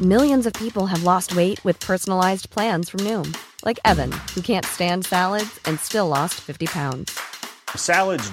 Know in people's way ویت پسائز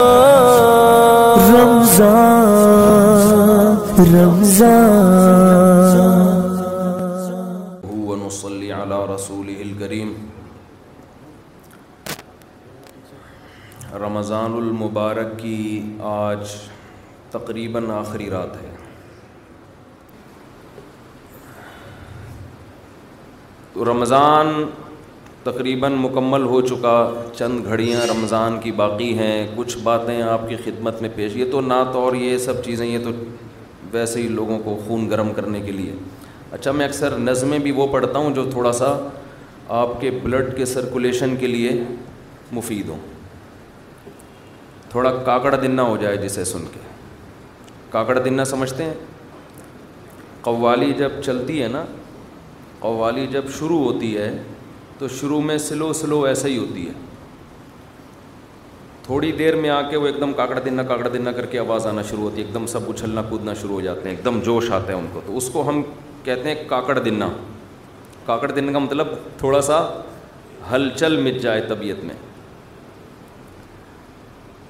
رمضان روسلی اللہ رسول الگریم رمضان المبارک کی آج تقریباً آخری رات ہے رمضان تقریباً مکمل ہو چکا چند گھڑیاں رمضان کی باقی ہیں کچھ باتیں آپ کی خدمت میں پیش یہ تو نہ تو اور یہ سب چیزیں یہ تو ویسے ہی لوگوں کو خون گرم کرنے کے لیے اچھا میں اکثر نظمیں بھی وہ پڑھتا ہوں جو تھوڑا سا آپ کے بلڈ کے سرکولیشن کے لیے مفید ہوں تھوڑا کاکڑ دن ہو جائے جسے سن کے کاکڑ دن سمجھتے ہیں قوالی جب چلتی ہے نا قوالی جب شروع ہوتی ہے تو شروع میں سلو سلو ایسے ہی ہوتی ہے تھوڑی دیر میں آ کے وہ ایک دم کاکڑ دنہ کاکڑ دنہ کر کے آواز آنا شروع ہوتی ہے ایک دم سب اچھلنا کودنا شروع ہو جاتے ہیں ایک دم جوش آتا ہے ان کو تو اس کو ہم کہتے ہیں کاکڑ دنہ کاکڑ دن کا مطلب تھوڑا سا ہلچل مٹ جائے طبیعت میں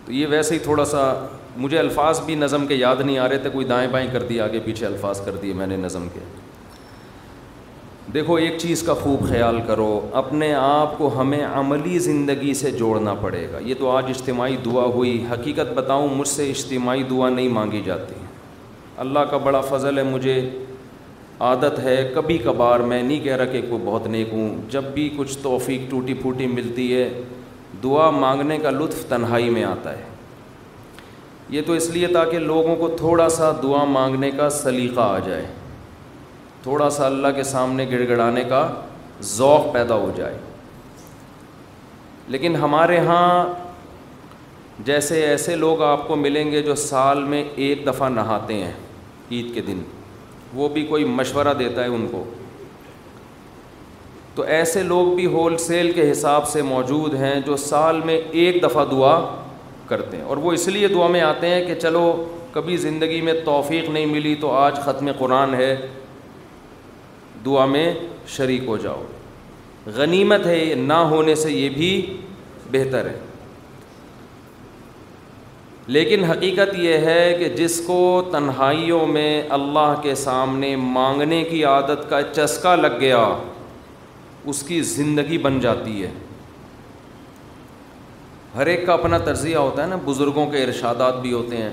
تو یہ ویسے ہی تھوڑا سا مجھے الفاظ بھی نظم کے یاد نہیں آ رہے تھے کوئی دائیں بائیں کر دی آگے پیچھے الفاظ کر دیے میں نے نظم کے دیکھو ایک چیز کا خوب خیال کرو اپنے آپ کو ہمیں عملی زندگی سے جوڑنا پڑے گا یہ تو آج اجتماعی دعا ہوئی حقیقت بتاؤں مجھ سے اجتماعی دعا نہیں مانگی جاتی اللہ کا بڑا فضل ہے مجھے عادت ہے کبھی کبھار میں نہیں کہہ رہا کہ کوئی بہت نیک ہوں جب بھی کچھ توفیق ٹوٹی پھوٹی ملتی ہے دعا مانگنے کا لطف تنہائی میں آتا ہے یہ تو اس لیے تاکہ لوگوں کو تھوڑا سا دعا مانگنے کا سلیقہ آ جائے تھوڑا سا اللہ کے سامنے گڑ گڑانے کا ذوق پیدا ہو جائے لیکن ہمارے ہاں جیسے ایسے لوگ آپ کو ملیں گے جو سال میں ایک دفعہ نہاتے ہیں عید کے دن وہ بھی کوئی مشورہ دیتا ہے ان کو تو ایسے لوگ بھی ہول سیل کے حساب سے موجود ہیں جو سال میں ایک دفعہ دعا کرتے ہیں اور وہ اس لیے دعا میں آتے ہیں کہ چلو کبھی زندگی میں توفیق نہیں ملی تو آج ختم قرآن ہے دعا میں شریک ہو جاؤ غنیمت ہے نہ ہونے سے یہ بھی بہتر ہے لیکن حقیقت یہ ہے کہ جس کو تنہائیوں میں اللہ کے سامنے مانگنے کی عادت کا چسکا لگ گیا اس کی زندگی بن جاتی ہے ہر ایک کا اپنا تجزیہ ہوتا ہے نا بزرگوں کے ارشادات بھی ہوتے ہیں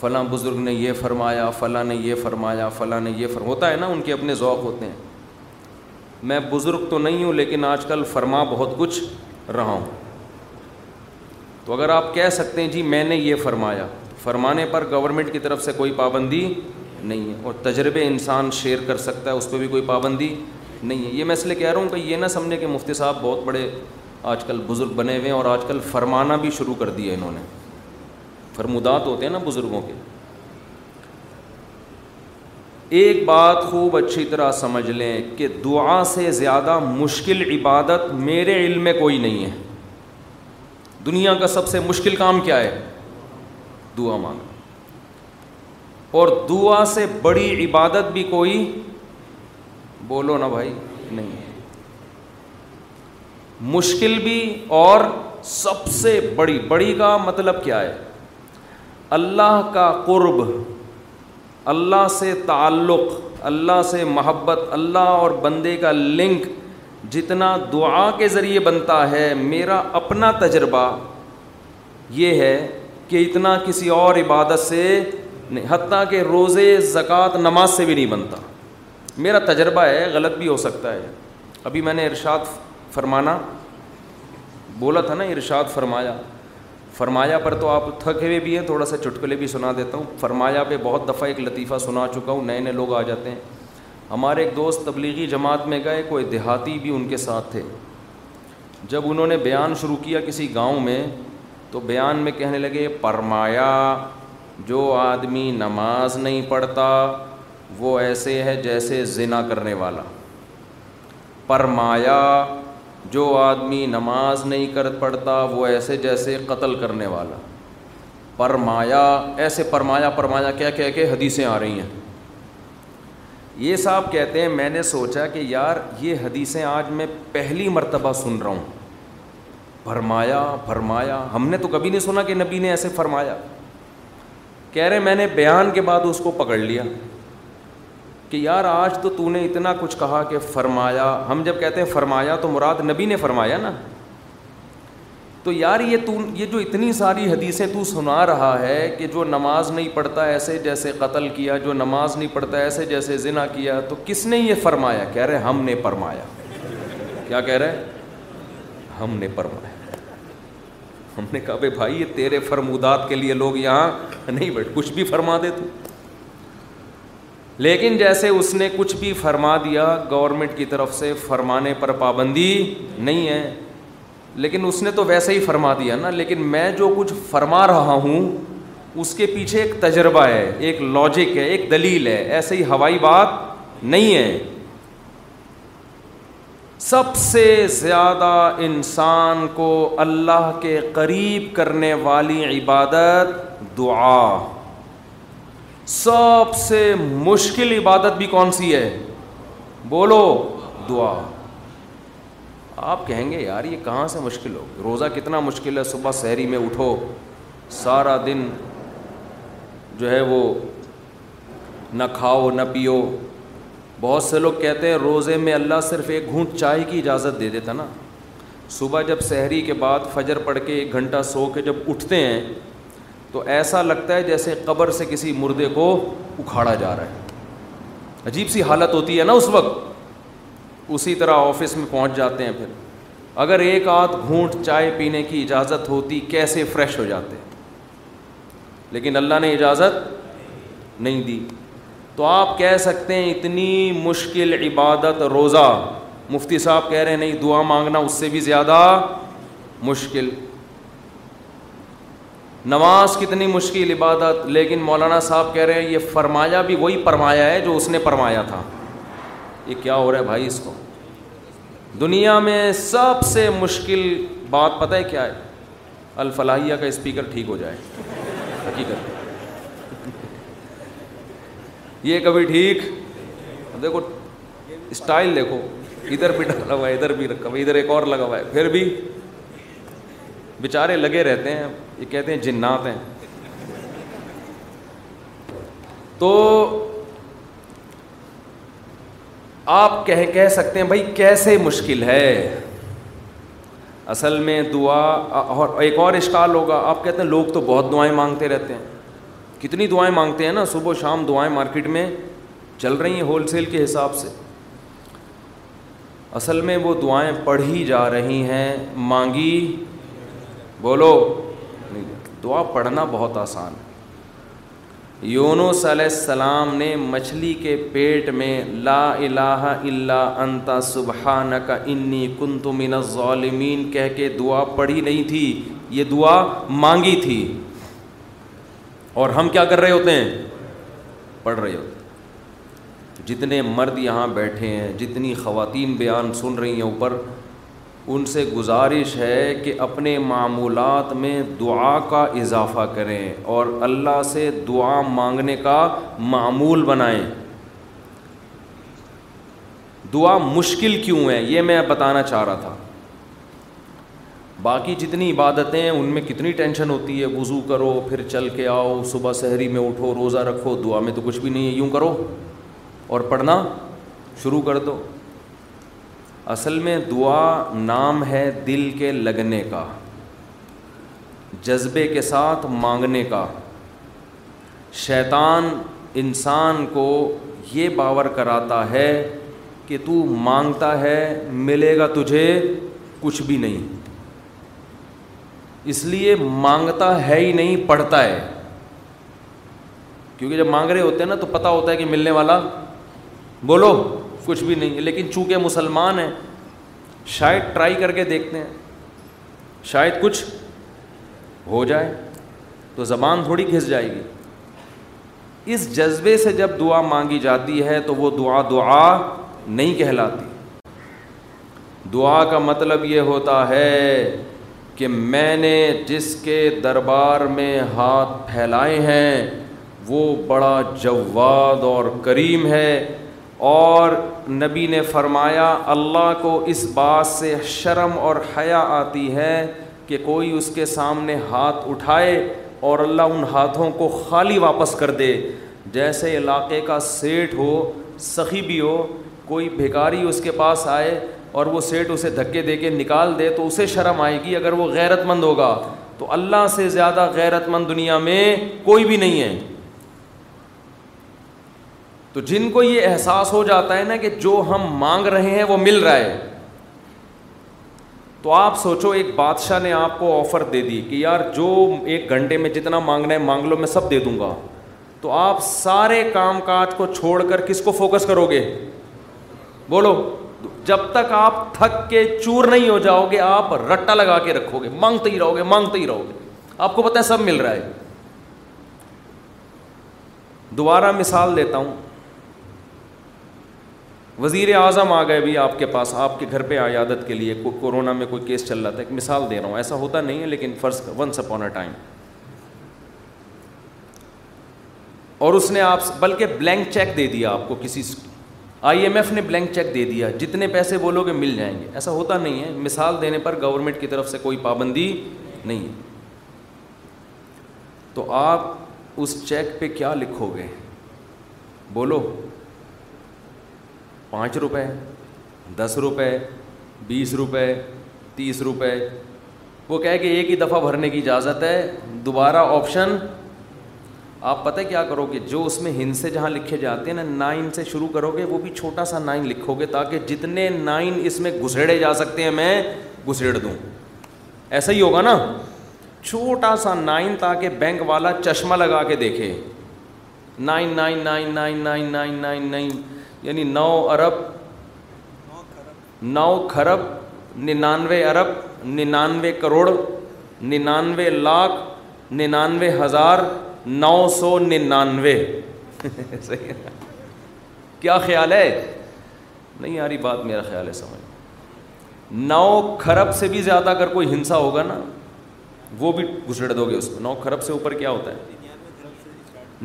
فلاں بزرگ نے یہ فرمایا فلاں نے یہ فرمایا فلاں نے یہ فرمایا ہوتا ہے نا ان کے اپنے ذوق ہوتے ہیں میں بزرگ تو نہیں ہوں لیکن آج کل فرما بہت کچھ رہا ہوں تو اگر آپ کہہ سکتے ہیں جی میں نے یہ فرمایا فرمانے پر گورنمنٹ کی طرف سے کوئی پابندی نہیں ہے اور تجربے انسان شیئر کر سکتا ہے اس پہ بھی کوئی پابندی نہیں ہے یہ میں اس لیے کہہ رہا ہوں کہ یہ نہ سمجھے کہ مفتی صاحب بہت بڑے آج کل بزرگ بنے ہوئے ہیں اور آج کل فرمانا بھی شروع کر دیا انہوں نے فرمودات ہوتے ہیں نا بزرگوں کے ایک بات خوب اچھی طرح سمجھ لیں کہ دعا سے زیادہ مشکل عبادت میرے علم میں کوئی نہیں ہے دنیا کا سب سے مشکل کام کیا ہے دعا مانگنا اور دعا سے بڑی عبادت بھی کوئی بولو نا بھائی نہیں ہے مشکل بھی اور سب سے بڑی بڑی کا مطلب کیا ہے اللہ کا قرب اللہ سے تعلق اللہ سے محبت اللہ اور بندے کا لنک جتنا دعا کے ذریعے بنتا ہے میرا اپنا تجربہ یہ ہے کہ اتنا کسی اور عبادت سے حتیٰ کہ روزے زکوٰۃ نماز سے بھی نہیں بنتا میرا تجربہ ہے غلط بھی ہو سکتا ہے ابھی میں نے ارشاد فرمانا بولا تھا نا ارشاد فرمایا فرمایا پر تو آپ تھکے ہوئے بھی ہیں تھوڑا سا چٹکلے بھی سنا دیتا ہوں فرمایا پہ بہت دفعہ ایک لطیفہ سنا چکا ہوں نئے نئے لوگ آ جاتے ہیں ہمارے ایک دوست تبلیغی جماعت میں گئے کوئی دیہاتی بھی ان کے ساتھ تھے جب انہوں نے بیان شروع کیا کسی گاؤں میں تو بیان میں کہنے لگے فرمایا جو آدمی نماز نہیں پڑھتا وہ ایسے ہے جیسے زنا کرنے والا فرمایا جو آدمی نماز نہیں کر پڑتا وہ ایسے جیسے قتل کرنے والا پرمایا ایسے پرمایا پرمایا کیا کہہ کے حدیثیں آ رہی ہیں یہ صاحب کہتے ہیں میں نے سوچا کہ یار یہ حدیثیں آج میں پہلی مرتبہ سن رہا ہوں فرمایا فرمایا ہم نے تو کبھی نہیں سنا کہ نبی نے ایسے فرمایا کہہ رہے میں نے بیان کے بعد اس کو پکڑ لیا کہ یار آج تو تو نے اتنا کچھ کہا کہ فرمایا ہم جب کہتے ہیں فرمایا تو مراد نبی نے فرمایا نا تو یار یہ تو یہ جو اتنی ساری حدیثیں تو سنا رہا ہے کہ جو نماز نہیں پڑھتا ایسے جیسے قتل کیا جو نماز نہیں پڑھتا ایسے جیسے ذنا کیا تو کس نے یہ فرمایا کہہ رہے ہم نے فرمایا کیا کہہ رہے ہم نے فرمایا ہم نے کہا بھائی یہ تیرے فرمودات کے لیے لوگ یہاں نہیں بیٹھ کچھ بھی فرما دے تو لیکن جیسے اس نے کچھ بھی فرما دیا گورنمنٹ کی طرف سے فرمانے پر پابندی نہیں ہے لیکن اس نے تو ویسے ہی فرما دیا نا لیکن میں جو کچھ فرما رہا ہوں اس کے پیچھے ایک تجربہ ہے ایک لاجک ہے ایک دلیل ہے ایسے ہی ہوائی بات نہیں ہے سب سے زیادہ انسان کو اللہ کے قریب کرنے والی عبادت دعا سب سے مشکل عبادت بھی کون سی ہے بولو دعا آپ کہیں گے یار یہ کہاں سے مشکل ہو روزہ کتنا مشکل ہے صبح سحری میں اٹھو سارا دن جو ہے وہ نہ کھاؤ نہ پیو بہت سے لوگ کہتے ہیں روزے میں اللہ صرف ایک گھونٹ چائے کی اجازت دے دیتا نا صبح جب سحری کے بعد فجر پڑھ کے ایک گھنٹہ سو کے جب اٹھتے ہیں تو ایسا لگتا ہے جیسے قبر سے کسی مردے کو اکھاڑا جا رہا ہے عجیب سی حالت ہوتی ہے نا اس وقت اسی طرح آفس میں پہنچ جاتے ہیں پھر اگر ایک آدھ گھونٹ چائے پینے کی اجازت ہوتی کیسے فریش ہو جاتے لیکن اللہ نے اجازت نہیں دی تو آپ کہہ سکتے ہیں اتنی مشکل عبادت روزہ مفتی صاحب کہہ رہے ہیں نہیں دعا مانگنا اس سے بھی زیادہ مشکل نماز کتنی مشکل عبادت لیکن مولانا صاحب کہہ رہے ہیں یہ فرمایا بھی وہی فرمایا ہے جو اس نے فرمایا تھا یہ کیا ہو رہا ہے بھائی اس کو دنیا میں سب سے مشکل بات پتہ ہے کیا ہے الفلاحیہ کا اسپیکر ٹھیک ہو جائے حقیقت یہ کبھی ٹھیک دیکھو اسٹائل دیکھو ادھر بھی ہوا ہے ادھر بھی رکھا ہوا ادھر ایک اور لگا ہوا ہے پھر بھی بیچارے لگے رہتے ہیں یہ کہتے ہیں جنات ہیں تو آپ کہہ کہہ سکتے ہیں بھائی کیسے مشکل ہے اصل میں دعا اور ایک اور اشکال ہوگا آپ کہتے ہیں لوگ تو بہت دعائیں مانگتے رہتے ہیں کتنی دعائیں مانگتے ہیں نا صبح و شام دعائیں مارکیٹ میں چل رہی ہیں ہول سیل کے حساب سے اصل میں وہ دعائیں پڑھی جا رہی ہیں مانگی بولو دعا پڑھنا بہت آسان ہے یونس علیہ السلام نے مچھلی کے پیٹ میں لا الہ الا انت سبحانک انی کنت من الظالمین کہہ کے دعا پڑھی نہیں تھی یہ دعا مانگی تھی اور ہم کیا کر رہے ہوتے ہیں پڑھ رہے ہوتے ہیں جتنے مرد یہاں بیٹھے ہیں جتنی خواتین بیان سن رہی ہیں اوپر ان سے گزارش ہے کہ اپنے معمولات میں دعا کا اضافہ کریں اور اللہ سے دعا مانگنے کا معمول بنائیں دعا مشکل کیوں ہے یہ میں بتانا چاہ رہا تھا باقی جتنی عبادتیں ان میں کتنی ٹینشن ہوتی ہے وضو کرو پھر چل کے آؤ صبح سحری میں اٹھو روزہ رکھو دعا میں تو کچھ بھی نہیں ہے یوں کرو اور پڑھنا شروع کر دو اصل میں دعا نام ہے دل کے لگنے کا جذبے کے ساتھ مانگنے کا شیطان انسان کو یہ باور کراتا ہے کہ تو مانگتا ہے ملے گا تجھے کچھ بھی نہیں اس لیے مانگتا ہے ہی نہیں پڑھتا ہے کیونکہ جب مانگ رہے ہوتے ہیں نا تو پتہ ہوتا ہے کہ ملنے والا بولو کچھ بھی نہیں ہے لیکن چونکہ مسلمان ہیں شاید ٹرائی کر کے دیکھتے ہیں شاید کچھ ہو جائے تو زبان تھوڑی گھس جائے گی اس جذبے سے جب دعا مانگی جاتی ہے تو وہ دعا دعا نہیں کہلاتی دعا کا مطلب یہ ہوتا ہے کہ میں نے جس کے دربار میں ہاتھ پھیلائے ہیں وہ بڑا جواد اور کریم ہے اور نبی نے فرمایا اللہ کو اس بات سے شرم اور حیا آتی ہے کہ کوئی اس کے سامنے ہاتھ اٹھائے اور اللہ ان ہاتھوں کو خالی واپس کر دے جیسے علاقے کا سیٹ ہو سخی بھی ہو کوئی بھیکاری اس کے پاس آئے اور وہ سیٹ اسے دھکے دے کے نکال دے تو اسے شرم آئے گی اگر وہ غیرت مند ہوگا تو اللہ سے زیادہ غیرت مند دنیا میں کوئی بھی نہیں ہے تو جن کو یہ احساس ہو جاتا ہے نا کہ جو ہم مانگ رہے ہیں وہ مل رہا ہے تو آپ سوچو ایک بادشاہ نے آپ کو آفر دے دی کہ یار جو ایک گھنٹے میں جتنا مانگنا ہے مانگ لو میں سب دے دوں گا تو آپ سارے کام کاج کو چھوڑ کر کس کو فوکس کرو گے بولو جب تک آپ تھک کے چور نہیں ہو جاؤ گے آپ رٹا لگا کے رکھو گے مانگتے ہی رہو گے مانگتے ہی رہو گے آپ کو پتہ ہے سب مل رہا ہے دوبارہ مثال دیتا ہوں وزیر اعظم آ گئے بھی آپ کے پاس آپ کے گھر پہ عیادت کے لیے کوئی کورونا میں کوئی کیس چل رہا تھا ایک مثال دے رہا ہوں ایسا ہوتا نہیں ہے لیکن فرض ونس اپون اے ٹائم اور اس نے آپ بلکہ بلینک چیک دے دیا آپ کو کسی آئی ایم ایف نے بلینک چیک دے دیا جتنے پیسے بولو گے مل جائیں گے ایسا ہوتا نہیں ہے مثال دینے پر گورنمنٹ کی طرف سے کوئی پابندی نہیں ہے تو آپ اس چیک پہ کیا لکھو گے بولو پانچ روپے دس روپے بیس روپے تیس روپے وہ کہہ کہ ایک ہی دفعہ بھرنے کی اجازت ہے دوبارہ آپشن آپ پتہ کیا کرو گے جو اس میں سے جہاں لکھے جاتے ہیں نا نائن سے شروع کرو گے وہ بھی چھوٹا سا نائن لکھو گے تاکہ جتنے نائن اس میں گھسڑے جا سکتے ہیں میں گھسڑ دوں ایسا ہی ہوگا نا چھوٹا سا نائن تاکہ بینک والا چشمہ لگا کے دیکھے nine nine nine nine nine nine nine nine یعنی نو ارب نو کھرب ننانوے ارب ننانوے کروڑ ننانوے لاکھ ننانوے ہزار نو سو ننانوے کیا خیال ہے نہیں یاری بات میرا خیال ہے سمجھ نو کھرب سے بھی زیادہ اگر کوئی ہنسا ہوگا نا وہ بھی گھسڑ دو گے اس کو نو کھرب سے اوپر کیا ہوتا ہے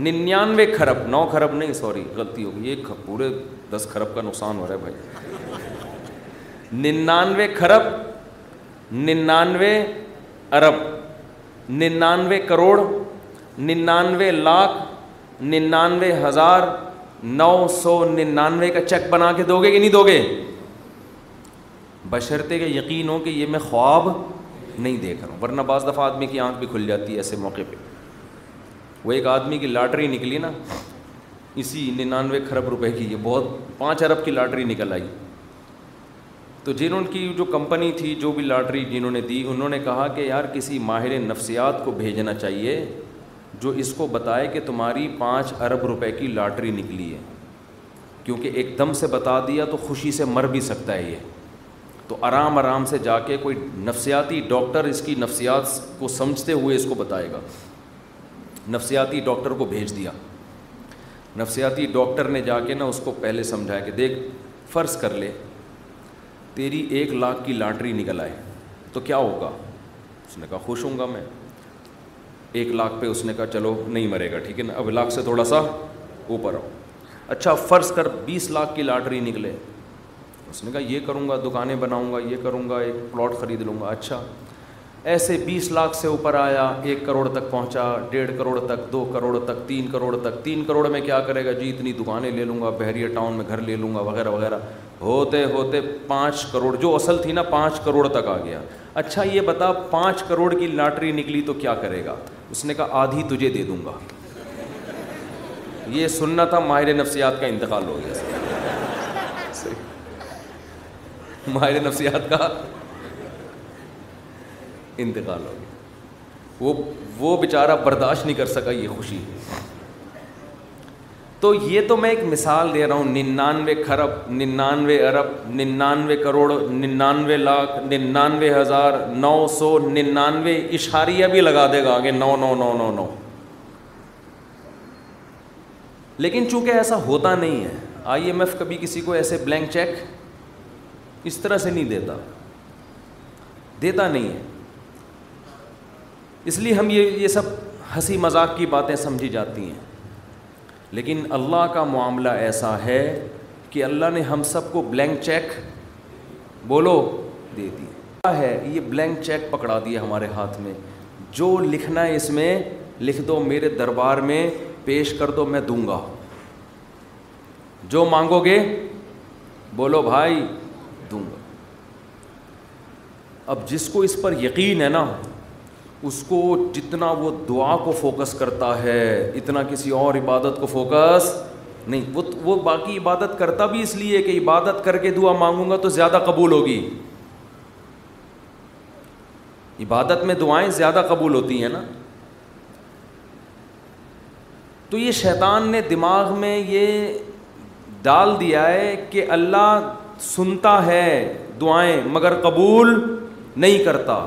ننانوے کھرب نو کھرب نہیں سوری غلطی ہو گئی پورے دس کھرب کا نقصان ہو رہا ہے بھائی ننانوے کھرب ننانوے ارب ننانوے کروڑ ننانوے لاکھ ننانوے ہزار نو سو ننانوے کا چیک بنا کے دو گے کہ نہیں دو گے کا یقین ہو کہ یہ میں خواب نہیں دیکھ رہا ہوں ورنہ بعض دفعہ آدمی کی آنکھ بھی کھل جاتی ہے ایسے موقع پہ وہ ایک آدمی کی لاٹری نکلی نا اسی ننانوے خرب روپے کی یہ بہت پانچ ارب کی لاٹری نکل آئی تو جنہوں کی جو کمپنی تھی جو بھی لاٹری جنہوں نے دی انہوں نے کہا کہ یار کسی ماہر نفسیات کو بھیجنا چاہیے جو اس کو بتائے کہ تمہاری پانچ ارب روپے کی لاٹری نکلی ہے کیونکہ ایک دم سے بتا دیا تو خوشی سے مر بھی سکتا ہے یہ تو آرام آرام سے جا کے کوئی نفسیاتی ڈاکٹر اس کی نفسیات کو سمجھتے ہوئے اس کو بتائے گا نفسیاتی ڈاکٹر کو بھیج دیا نفسیاتی ڈاکٹر نے جا کے نا اس کو پہلے سمجھایا کہ دیکھ فرض کر لے تیری ایک لاکھ کی لاٹری نکل آئے تو کیا ہوگا اس نے کہا خوش ہوں گا میں ایک لاکھ پہ اس نے کہا چلو نہیں مرے گا ٹھیک ہے نا اب لاکھ سے تھوڑا سا اوپر آؤ اچھا فرض کر بیس لاکھ کی لاٹری نکلے اس نے کہا یہ کروں گا دکانیں بناؤں گا یہ کروں گا ایک پلاٹ خرید لوں گا اچھا ایسے بیس لاکھ سے اوپر آیا ایک کروڑ تک پہنچا ڈیڑھ کروڑ تک دو کروڑ تک تین کروڑ تک تین کروڑ میں کیا کرے گا جی اتنی دکانیں لے لوں گا بحریہ ٹاؤن میں گھر لے لوں گا وغیرہ وغیرہ ہوتے ہوتے پانچ کروڑ جو اصل تھی نا پانچ کروڑ تک آ گیا اچھا یہ بتا پانچ کروڑ کی لاٹری نکلی تو کیا کرے گا اس نے کہا آدھی تجھے دے دوں گا یہ سننا تھا ماہر نفسیات کا انتقال ہو گیا ماہر نفسیات کا انتقال ہو گیا وہ وہ بیچارہ برداشت نہیں کر سکا یہ خوشی تو یہ تو میں ایک مثال دے رہا ہوں ننانوے کھرب ننانوے ارب ننانوے کروڑ ننانوے لاکھ ننانوے ہزار نو سو ننانوے اشاریہ بھی لگا دے گا آگے نو نو نو نو نو لیکن چونکہ ایسا ہوتا نہیں ہے آئی ایم ایف کبھی کسی کو ایسے بلینک چیک اس طرح سے نہیں دیتا دیتا نہیں ہے اس لیے ہم یہ یہ سب ہنسی مذاق کی باتیں سمجھی جاتی ہیں لیکن اللہ کا معاملہ ایسا ہے کہ اللہ نے ہم سب کو بلینک چیک بولو دے دی ہے یہ بلینک چیک پکڑا دیا ہمارے ہاتھ میں جو لکھنا ہے اس میں لکھ دو میرے دربار میں پیش کر دو میں دوں گا جو مانگو گے بولو بھائی دوں گا اب جس کو اس پر یقین ہے نا اس کو جتنا وہ دعا کو فوکس کرتا ہے اتنا کسی اور عبادت کو فوکس نہیں وہ وہ باقی عبادت کرتا بھی اس لیے کہ عبادت کر کے دعا مانگوں گا تو زیادہ قبول ہوگی عبادت میں دعائیں زیادہ قبول ہوتی ہیں نا تو یہ شیطان نے دماغ میں یہ ڈال دیا ہے کہ اللہ سنتا ہے دعائیں مگر قبول نہیں کرتا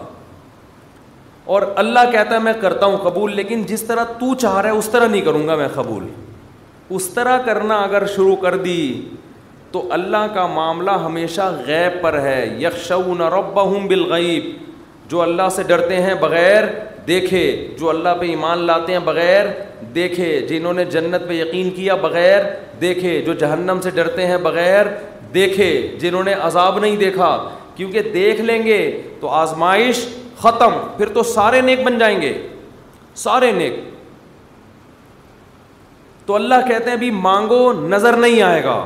اور اللہ کہتا ہے میں کرتا ہوں قبول لیکن جس طرح تو چاہ رہا ہے اس طرح نہیں کروں گا میں قبول اس طرح کرنا اگر شروع کر دی تو اللہ کا معاملہ ہمیشہ غیب پر ہے یکش رب بالغیب جو اللہ سے ڈرتے ہیں بغیر دیکھے جو اللہ پہ ایمان لاتے ہیں بغیر دیکھے جنہوں نے جنت پہ یقین کیا بغیر دیکھے جو جہنم سے ڈرتے ہیں بغیر دیکھے جنہوں نے عذاب نہیں دیکھا کیونکہ دیکھ لیں گے تو آزمائش ختم پھر تو سارے نیک بن جائیں گے سارے نیک تو اللہ کہتے ہیں ابھی مانگو نظر نہیں آئے گا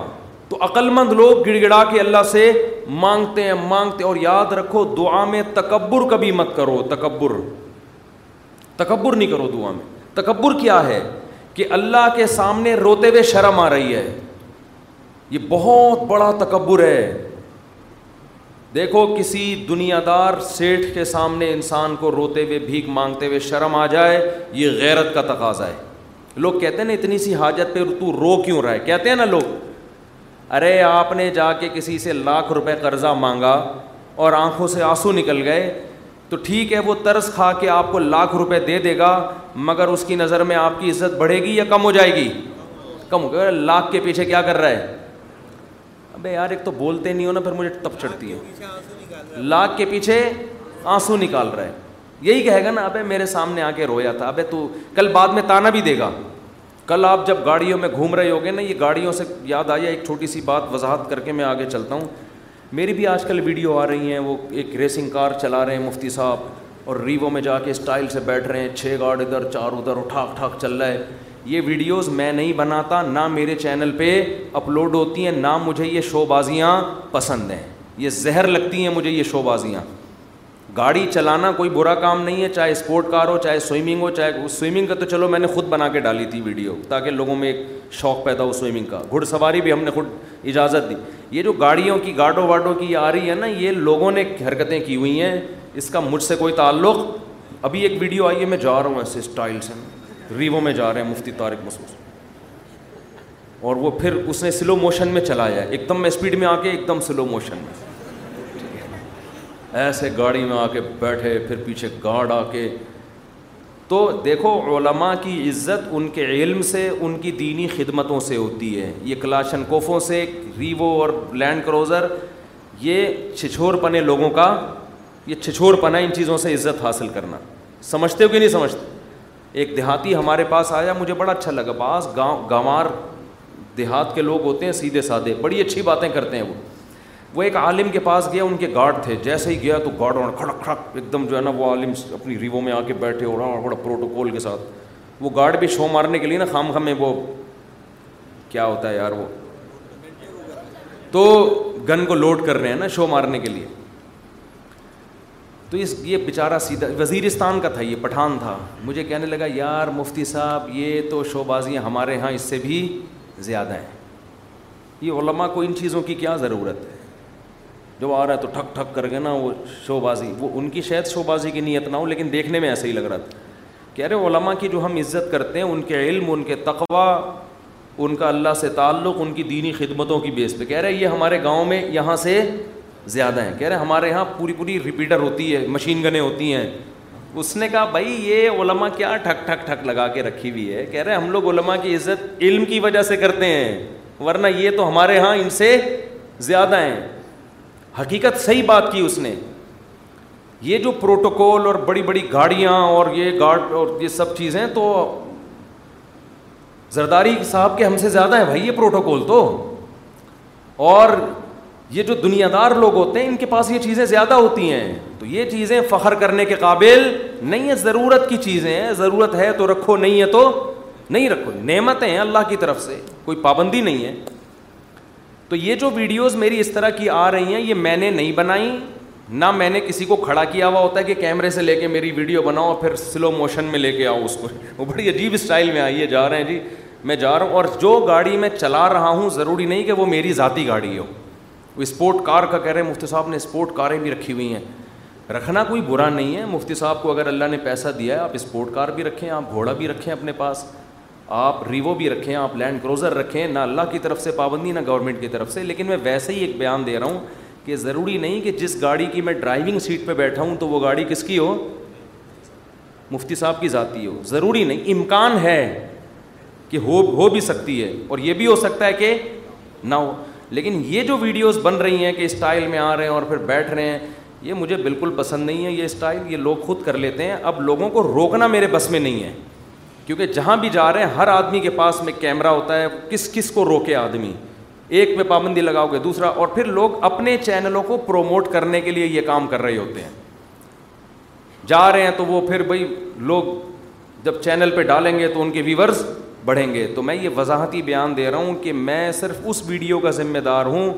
تو عقل مند لوگ گڑ گڑا کے اللہ سے مانگتے ہیں مانگتے ہیں اور یاد رکھو دعا میں تکبر کبھی مت کرو تکبر تکبر نہیں کرو دعا میں تکبر کیا ہے کہ اللہ کے سامنے روتے ہوئے شرم آ رہی ہے یہ بہت بڑا تکبر ہے دیکھو کسی دنیا دار سیٹھ کے سامنے انسان کو روتے ہوئے بھیک مانگتے ہوئے شرم آ جائے یہ غیرت کا تقاضا ہے لوگ کہتے ہیں نا اتنی سی حاجت پہ تو رو کیوں رہا ہے کہتے ہیں نا لوگ ارے آپ نے جا کے کسی سے لاکھ روپے قرضہ مانگا اور آنکھوں سے آنسو نکل گئے تو ٹھیک ہے وہ طرز کھا کے آپ کو لاکھ روپے دے دے گا مگر اس کی نظر میں آپ کی عزت بڑھے گی یا کم ہو جائے گی کم ہو لاکھ کے پیچھے کیا کر رہا ہے یار ایک تو بولتے نہیں ہو نا پھر مجھے تب چڑھتی ہے لاکھ کے پیچھے آنسو نکال رہا ہے یہی کہے گا نا ابے میرے سامنے آ کے رویا تھا ابے تو کل بعد میں تانا بھی دے گا کل آپ جب گاڑیوں میں گھوم رہے ہو گے نا یہ گاڑیوں سے یاد آیا ایک چھوٹی سی بات وضاحت کر کے میں آگے چلتا ہوں میری بھی آج کل ویڈیو آ رہی ہیں وہ ایک ریسنگ کار چلا رہے ہیں مفتی صاحب اور ریوو میں جا کے اسٹائل سے بیٹھ رہے ہیں چھ گارڈ ادھر چار ادھر اٹھاک ٹھاک چل رہا ہے یہ ویڈیوز میں نہیں بناتا نہ میرے چینل پہ اپلوڈ ہوتی ہیں نہ مجھے یہ شو بازیاں پسند ہیں یہ زہر لگتی ہیں مجھے یہ شو بازیاں گاڑی چلانا کوئی برا کام نہیں ہے چاہے اسپورٹ کار ہو چاہے سوئمنگ ہو چاہے سوئمنگ کا تو چلو میں نے خود بنا کے ڈالی تھی ویڈیو تاکہ لوگوں میں ایک شوق پیدا ہو سوئمنگ کا گھڑ سواری بھی ہم نے خود اجازت دی یہ جو گاڑیوں کی گاڑوں واڈوں کی آ رہی ہے نا یہ لوگوں نے حرکتیں کی ہوئی ہیں اس کا مجھ سے کوئی تعلق ابھی ایک ویڈیو آئی ہے میں جا رہا ہوں ایسے اسٹائل سے ریوو میں جا رہے ہیں مفتی طارق مسعود اور وہ پھر اس نے سلو موشن میں چلایا ایک دم میں اسپیڈ میں آ کے ایک دم سلو موشن میں ایسے گاڑی میں آ کے بیٹھے پھر پیچھے گارڈ آ کے تو دیکھو علماء کی عزت ان کے علم سے ان کی دینی خدمتوں سے ہوتی ہے یہ کلاشن کوفوں سے ریوو اور لینڈ کروزر یہ چھچور پنے لوگوں کا یہ چھچور پنا ان چیزوں سے عزت حاصل کرنا سمجھتے ہو کہ نہیں سمجھتے ایک دیہاتی ہمارے پاس آیا مجھے بڑا اچھا لگا بعض گاؤں گاوار دیہات کے لوگ ہوتے ہیں سیدھے سادھے بڑی اچھی باتیں کرتے ہیں وہ وہ ایک عالم کے پاس گیا ان کے گارڈ تھے جیسے ہی گیا تو گارڈ اور کھڑک کھڑک ایک دم جو ہے نا وہ عالم اپنی ریوو میں آ کے بیٹھے ہو رہا اور ہاں، بڑا پروٹوکول کے ساتھ وہ گارڈ بھی شو مارنے کے لیے نا خام خام میں وہ کیا ہوتا ہے یار وہ تو گن کو لوڈ کر رہے ہیں نا شو مارنے کے لیے تو اس یہ بیچارہ سیدھا وزیرستان کا تھا یہ پٹھان تھا مجھے کہنے لگا یار مفتی صاحب یہ تو شو بازیاں ہمارے ہاں اس سے بھی زیادہ ہیں یہ علماء کو ان چیزوں کی کیا ضرورت ہے جو آ رہا ہے تو ٹھک ٹھک کر کے نا وہ شو بازی وہ ان کی شاید شو بازی کی نیت نہ ہو لیکن دیکھنے میں ایسا ہی لگ رہا تھا کہہ رہے علماء کی جو ہم عزت کرتے ہیں ان کے علم ان کے تقوا ان کا اللہ سے تعلق ان کی دینی خدمتوں کی بیس پہ کہہ رہے یہ ہمارے گاؤں میں یہاں سے زیادہ ہیں کہہ رہے ہیں ہمارے یہاں پوری پوری ریپیٹر ہوتی ہے مشین گنے ہوتی ہیں اس نے کہا بھائی یہ علماء کیا ٹھک ٹھک ٹھک لگا کے رکھی ہوئی ہے کہہ رہے ہیں ہم لوگ علماء کی عزت علم کی وجہ سے کرتے ہیں ورنہ یہ تو ہمارے ہاں ان سے زیادہ ہیں حقیقت صحیح بات کی اس نے یہ جو پروٹوکول اور بڑی بڑی گاڑیاں اور یہ گارڈ اور یہ سب چیزیں تو زرداری صاحب کے ہم سے زیادہ ہیں بھائی یہ پروٹوکول تو اور یہ جو دنیا دار لوگ ہوتے ہیں ان کے پاس یہ چیزیں زیادہ ہوتی ہیں تو یہ چیزیں فخر کرنے کے قابل نہیں ہے ضرورت کی چیزیں ہیں ضرورت ہے تو رکھو نہیں ہے تو نہیں رکھو نعمتیں ہیں اللہ کی طرف سے کوئی پابندی نہیں ہے تو یہ جو ویڈیوز میری اس طرح کی آ رہی ہیں یہ میں نے نہیں بنائی نہ میں نے کسی کو کھڑا کیا ہوا ہوتا ہے کہ کیمرے سے لے کے میری ویڈیو بناؤ پھر سلو موشن میں لے کے آؤ اس کو وہ بڑی عجیب اسٹائل میں آئیے جا رہے ہیں جی میں جا رہا ہوں اور جو گاڑی میں چلا رہا ہوں ضروری نہیں کہ وہ میری ذاتی گاڑی ہو وہ اسپورٹ کار کا کہہ رہے ہیں مفتی صاحب نے اسپورٹ کاریں بھی رکھی ہوئی ہیں رکھنا کوئی برا نہیں ہے مفتی صاحب کو اگر اللہ نے پیسہ دیا ہے آپ اسپورٹ کار بھی رکھیں آپ گھوڑا بھی رکھیں اپنے پاس آپ ریوو بھی رکھیں آپ لینڈ کروزر رکھیں نہ اللہ کی طرف سے پابندی نہ گورنمنٹ کی طرف سے لیکن میں ویسے ہی ایک بیان دے رہا ہوں کہ ضروری نہیں کہ جس گاڑی کی میں ڈرائیونگ سیٹ پہ بیٹھا ہوں تو وہ گاڑی کس کی ہو مفتی صاحب کی ذاتی ہو ضروری نہیں امکان ہے کہ ہو ہو بھی سکتی ہے اور یہ بھی ہو سکتا ہے کہ نہ ہو لیکن یہ جو ویڈیوز بن رہی ہیں کہ اسٹائل میں آ رہے ہیں اور پھر بیٹھ رہے ہیں یہ مجھے بالکل پسند نہیں ہے یہ اسٹائل یہ لوگ خود کر لیتے ہیں اب لوگوں کو روکنا میرے بس میں نہیں ہے کیونکہ جہاں بھی جا رہے ہیں ہر آدمی کے پاس میں کیمرہ ہوتا ہے کس کس کو روکے آدمی ایک میں پابندی لگاؤ گے دوسرا اور پھر لوگ اپنے چینلوں کو پروموٹ کرنے کے لیے یہ کام کر رہے ہوتے ہیں جا رہے ہیں تو وہ پھر بھائی لوگ جب چینل پہ ڈالیں گے تو ان کے ویورز بڑھیں گے تو میں یہ وضاحتی بیان دے رہا ہوں کہ میں صرف اس ویڈیو کا ذمہ دار ہوں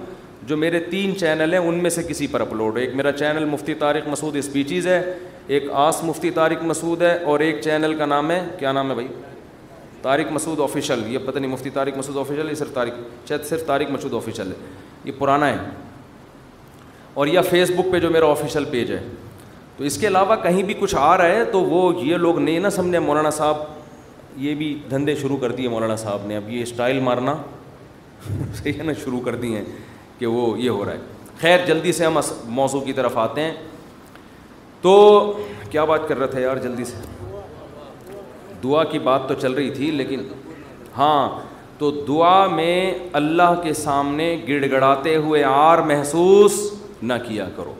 جو میرے تین چینل ہیں ان میں سے کسی پر اپلوڈ ہے ایک میرا چینل مفتی طارق مسعود اسپیچیز ہے ایک آس مفتی طارق مسعود ہے اور ایک چینل کا نام ہے کیا نام ہے بھائی طارق مسعود آفیشیل یہ پتہ نہیں مفتی طارق مسعود آفیشیل یہ صرف طارق شاید صرف طارق مسعود آفیشیل ہے یہ پرانا ہے اور یہ فیس بک پہ جو میرا آفیشیل پیج ہے تو اس کے علاوہ کہیں بھی کچھ آ رہا ہے تو وہ یہ لوگ نہیں نہ سمجھے مولانا صاحب یہ بھی دھندے شروع کر دیے مولانا صاحب نے اب یہ اسٹائل مارنا صحیح ہے نا شروع کر دی ہیں کہ وہ یہ ہو رہا ہے خیر جلدی سے ہم موضوع کی طرف آتے ہیں تو کیا بات کر رہا تھا یار جلدی سے دعا کی بات تو چل رہی تھی لیکن ہاں تو دعا میں اللہ کے سامنے گڑ گڑاتے ہوئے آر محسوس نہ کیا کرو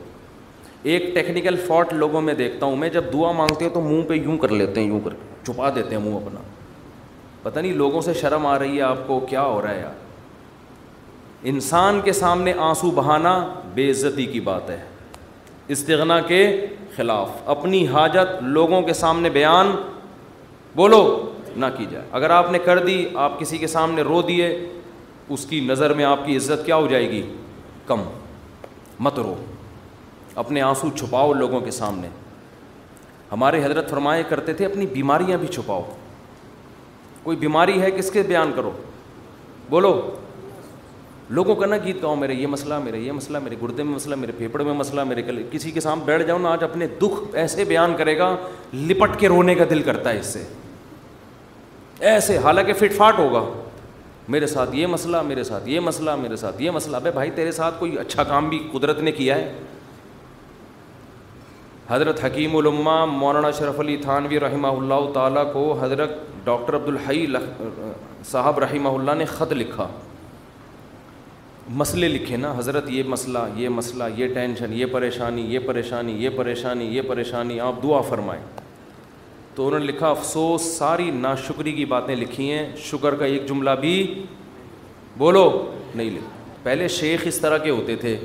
ایک ٹیکنیکل فاٹ لوگوں میں دیکھتا ہوں میں جب دعا مانگتے ہیں تو منہ پہ یوں کر لیتے ہیں یوں کر کے چھپا دیتے ہیں منہ اپنا پتہ نہیں لوگوں سے شرم آ رہی ہے آپ کو کیا ہو رہا ہے یار انسان کے سامنے آنسو بہانا بے عزتی کی بات ہے استغنا کے خلاف اپنی حاجت لوگوں کے سامنے بیان بولو نہ کی جائے اگر آپ نے کر دی آپ کسی کے سامنے رو دیے اس کی نظر میں آپ کی عزت کیا ہو جائے گی کم مت رو اپنے آنسو چھپاؤ لوگوں کے سامنے ہمارے حضرت فرمایا کرتے تھے اپنی بیماریاں بھی چھپاؤ کوئی بیماری ہے کس کے بیان کرو بولو لوگوں کا نہ گیت گاؤں میرے یہ مسئلہ میرے یہ مسئلہ میرے گردے میں مسئلہ میرے پھیپڑے میں مسئلہ میرے کل کسی کے سامنے بیٹھ جاؤ نا آج اپنے دکھ ایسے بیان کرے گا لپٹ کے رونے کا دل کرتا ہے اس سے ایسے حالانکہ فٹ فاٹ ہوگا میرے ساتھ یہ مسئلہ میرے ساتھ یہ مسئلہ میرے ساتھ یہ مسئلہ ابے بھائی تیرے ساتھ کوئی اچھا کام بھی قدرت نے کیا ہے حضرت حکیم الامہ مولانا شرف علی تھانوی رحمہ اللہ تعالیٰ کو حضرت ڈاکٹر عبدالحی صاحب رحمہ اللہ نے خط لکھا مسئلے لکھے نا حضرت یہ مسئلہ یہ مسئلہ یہ ٹینشن یہ پریشانی یہ پریشانی یہ پریشانی یہ پریشانی آپ دعا فرمائیں تو انہوں نے لکھا افسوس ساری ناشکری کی باتیں لکھی ہیں شکر کا ایک جملہ بھی بولو نہیں لکھ پہلے شیخ اس طرح کے ہوتے تھے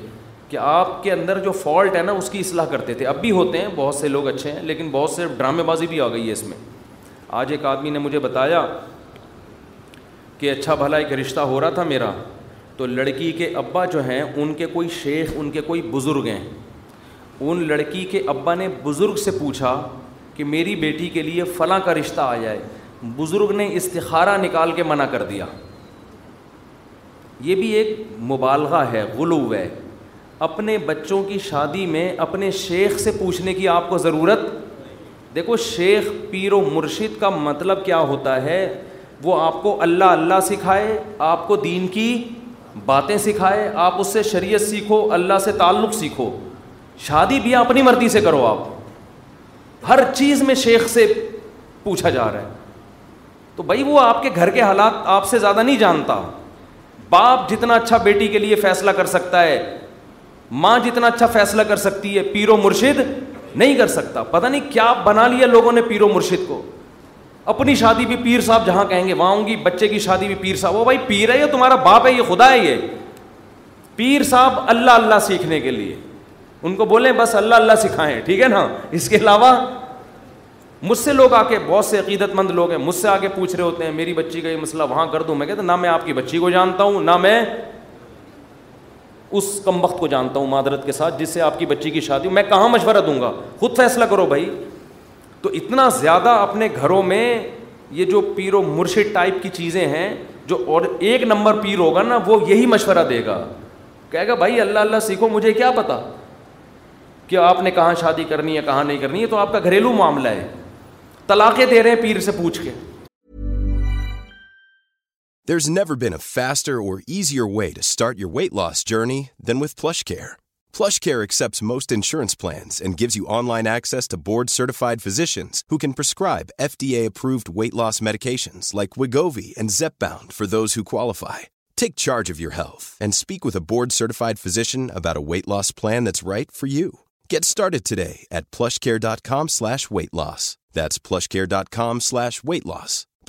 کہ آپ کے اندر جو فالٹ ہے نا اس کی اصلاح کرتے تھے اب بھی ہوتے ہیں بہت سے لوگ اچھے ہیں لیکن بہت سے ڈرامے بازی بھی آ گئی ہے اس میں آج ایک آدمی نے مجھے بتایا کہ اچھا بھلا ایک رشتہ ہو رہا تھا میرا تو لڑکی کے ابا جو ہیں ان کے کوئی شیخ ان کے کوئی بزرگ ہیں ان لڑکی کے ابا نے بزرگ سے پوچھا کہ میری بیٹی کے لیے فلاں کا رشتہ آ جائے بزرگ نے استخارہ نکال کے منع کر دیا یہ بھی ایک مبالغہ ہے غلو ہے اپنے بچوں کی شادی میں اپنے شیخ سے پوچھنے کی آپ کو ضرورت دیکھو شیخ پیر و مرشد کا مطلب کیا ہوتا ہے وہ آپ کو اللہ اللہ سکھائے آپ کو دین کی باتیں سکھائے آپ اس سے شریعت سیکھو اللہ سے تعلق سیکھو شادی بھی اپنی مرضی سے کرو آپ ہر چیز میں شیخ سے پوچھا جا رہا ہے تو بھائی وہ آپ کے گھر کے حالات آپ سے زیادہ نہیں جانتا باپ جتنا اچھا بیٹی کے لیے فیصلہ کر سکتا ہے ماں جتنا اچھا فیصلہ کر سکتی ہے پیر و مرشد نہیں کر سکتا پتا نہیں کیا بنا لیا لوگوں نے پیر و مرشد کو اپنی شادی بھی پیر صاحب جہاں کہیں گے وہاں ہوں گی بچے کی شادی بھی پیر صاحب وہ بھائی پیر ہے یہ تمہارا باپ ہے یہ خدا ہے یہ پیر صاحب اللہ اللہ سیکھنے کے لیے ان کو بولیں بس اللہ اللہ سکھائیں ٹھیک ہے نا اس کے علاوہ مجھ سے لوگ آ کے بہت سے عقیدت مند لوگ ہیں مجھ سے آ کے پوچھ رہے ہوتے ہیں میری بچی کا یہ مسئلہ وہاں کر دوں میں کہتا نہ میں آپ کی بچی کو جانتا ہوں نہ میں اس کم وقت کو جانتا ہوں معذرت کے ساتھ جس سے آپ کی بچی کی شادی میں کہاں مشورہ دوں گا خود فیصلہ کرو بھائی تو اتنا زیادہ اپنے گھروں میں یہ جو پیر و مرشد ٹائپ کی چیزیں ہیں جو اور ایک نمبر پیر ہوگا نا وہ یہی مشورہ دے گا کہے گا بھائی اللہ اللہ سیکھو مجھے کیا پتا کہ آپ نے کہاں شادی کرنی ہے کہاں نہیں کرنی ہے تو آپ کا گھریلو معاملہ ہے طلاقیں دے رہے ہیں پیر سے پوچھ کے There's never been a faster or easier way to start your weight loss journey than with PlushCare. PlushCare accepts most insurance plans and gives you online access to board-certified physicians who can prescribe FDA-approved weight loss medications like Wegovy and Zepbound for those who qualify. Take charge of your health and speak with a board-certified physician about a weight loss plan that's right for you. Get started today at PlushCare.com/weight-loss. That's PlushCare.com/weight-loss.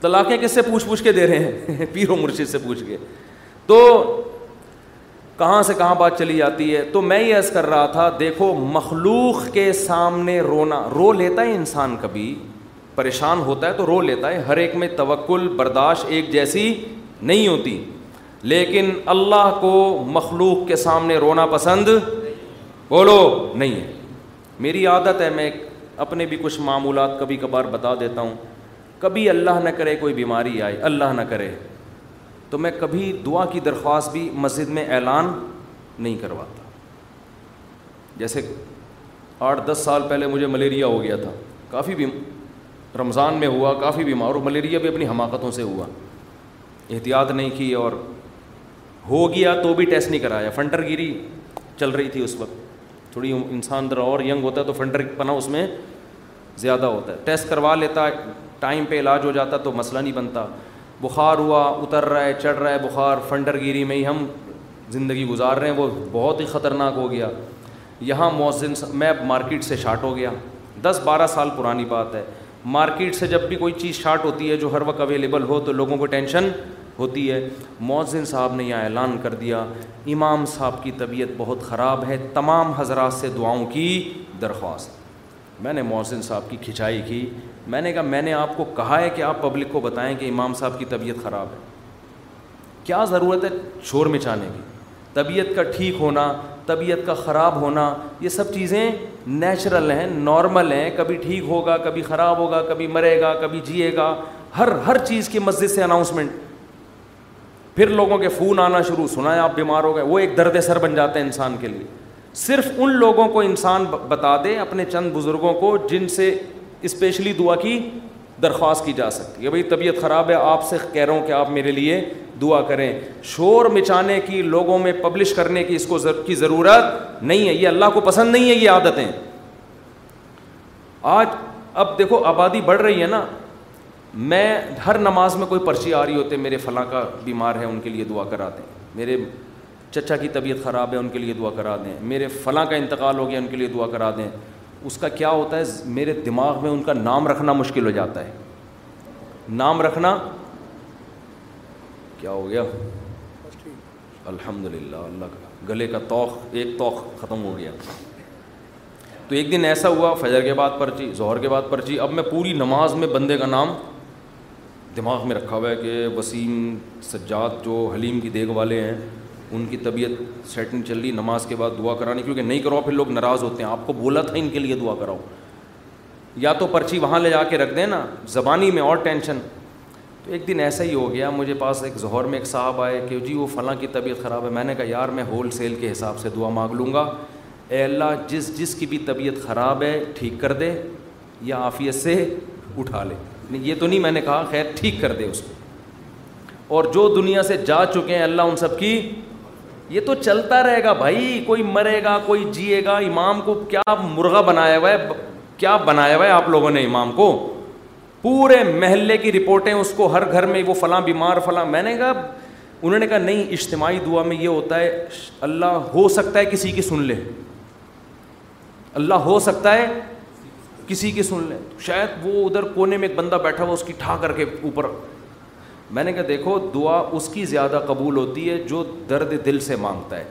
طلاقیں کس سے پوچھ پوچھ کے دے رہے ہیں و مرشد سے پوچھ کے تو کہاں سے کہاں بات چلی جاتی ہے تو میں یہ عرض کر رہا تھا دیکھو مخلوق کے سامنے رونا رو لیتا ہے انسان کبھی پریشان ہوتا ہے تو رو لیتا ہے ہر ایک میں توکل برداشت ایک جیسی نہیں ہوتی لیکن اللہ کو مخلوق کے سامنے رونا پسند بولو نہیں ہے میری عادت ہے میں اپنے بھی کچھ معمولات کبھی کبھار بتا دیتا ہوں کبھی اللہ نہ کرے کوئی بیماری آئے اللہ نہ کرے تو میں کبھی دعا کی درخواست بھی مسجد میں اعلان نہیں کرواتا جیسے آٹھ دس سال پہلے مجھے ملیریا ہو گیا تھا کافی بھی رمضان میں ہوا کافی بیمار اور ملیریا بھی اپنی حماقتوں سے ہوا احتیاط نہیں کی اور ہو گیا تو بھی ٹیسٹ نہیں کرایا فنٹر گیری چل رہی تھی اس وقت تھوڑی انسان ذرا اور ینگ ہوتا ہے تو فنٹر پناہ اس میں زیادہ ہوتا ہے ٹیسٹ کروا لیتا ٹائم پہ علاج ہو جاتا تو مسئلہ نہیں بنتا بخار ہوا اتر رہا ہے چڑھ رہا ہے بخار فنڈر گیری میں ہی ہم زندگی گزار رہے ہیں وہ بہت ہی خطرناک ہو گیا یہاں موزن میں مارکیٹ سے شاٹ ہو گیا دس بارہ سال پرانی بات ہے مارکیٹ سے جب بھی کوئی چیز شاٹ ہوتی ہے جو ہر وقت اویلیبل ہو تو لوگوں کو ٹینشن ہوتی ہے مؤذن صاحب نے یہاں اعلان کر دیا امام صاحب کی طبیعت بہت خراب ہے تمام حضرات سے دعاؤں کی درخواست میں نے مؤذن صاحب کی کھنچائی کی میں نے کہا میں نے آپ کو کہا ہے کہ آپ پبلک کو بتائیں کہ امام صاحب کی طبیعت خراب ہے کیا ضرورت ہے شور مچانے کی طبیعت کا ٹھیک ہونا طبیعت کا خراب ہونا یہ سب چیزیں نیچرل ہیں نارمل ہیں کبھی ٹھیک ہوگا کبھی خراب ہوگا کبھی مرے گا کبھی جیے گا ہر ہر چیز کی مسجد سے اناؤنسمنٹ پھر لوگوں کے فون آنا شروع سنا ہے آپ بیمار ہو گئے وہ ایک درد سر بن جاتا ہے انسان کے لیے صرف ان لوگوں کو انسان بتا دے اپنے چند بزرگوں کو جن سے اسپیشلی دعا کی درخواست کی جا سکتی ہے بھائی طبیعت خراب ہے آپ سے کہہ رہا ہوں کہ آپ میرے لیے دعا کریں شور مچانے کی لوگوں میں پبلش کرنے کی اس کو کی ضرورت نہیں ہے یہ اللہ کو پسند نہیں ہے یہ عادتیں آج اب دیکھو آبادی بڑھ رہی ہے نا میں ہر نماز میں کوئی پرچی آ رہی ہوتے میرے فلاں کا بیمار ہے ان کے لیے دعا کرا دیں میرے چچا کی طبیعت خراب ہے ان کے لیے دعا کرا دیں میرے فلاں کا انتقال ہو گیا ان کے لیے دعا کرا دیں اس کا کیا ہوتا ہے میرے دماغ میں ان کا نام رکھنا مشکل ہو جاتا ہے نام رکھنا کیا ہو گیا الحمد للہ اللہ کا گلے کا توخ ایک توخ ختم ہو گیا تو ایک دن ایسا ہوا فجر کے بعد پرچی ظہر کے بعد پرچی اب میں پوری نماز میں بندے کا نام دماغ میں رکھا ہوا ہے کہ وسیم سجاد جو حلیم کی دیکھ والے ہیں ان کی طبیعت نہیں چل رہی نماز کے بعد دعا کرانی کیونکہ نہیں کراؤ پھر لوگ ناراض ہوتے ہیں آپ کو بولا تھا ان کے لیے دعا کراؤ یا تو پرچی وہاں لے جا کے رکھ دیں نا زبانی میں اور ٹینشن تو ایک دن ایسا ہی ہو گیا مجھے پاس ایک ظہر میں ایک صاحب آئے کہ جی وہ فلاں کی طبیعت خراب ہے میں نے کہا یار میں ہول سیل کے حساب سے دعا مانگ لوں گا اے اللہ جس جس کی بھی طبیعت خراب ہے ٹھیک کر دے یا عافیت سے اٹھا لے یہ تو نہیں میں نے کہا خیر ٹھیک کر دے اس کو اور جو دنیا سے جا چکے ہیں اللہ ان سب کی یہ تو چلتا رہے گا بھائی کوئی مرے گا کوئی جیے گا امام کو کیا مرغا بنایا ہوا ہے کیا بنایا ہوا ہے آپ لوگوں نے امام کو پورے محلے کی رپورٹیں اس کو ہر گھر میں وہ فلاں بیمار فلاں میں نے کہا انہوں نے کہا نہیں اجتماعی دعا میں یہ ہوتا ہے اللہ ہو سکتا ہے کسی کی سن لے اللہ ہو سکتا ہے کسی کی سن لے شاید وہ ادھر کونے میں ایک بندہ بیٹھا ہوا اس کی ٹھا کر کے اوپر میں نے کہا دیکھو دعا اس کی زیادہ قبول ہوتی ہے جو درد دل سے مانگتا ہے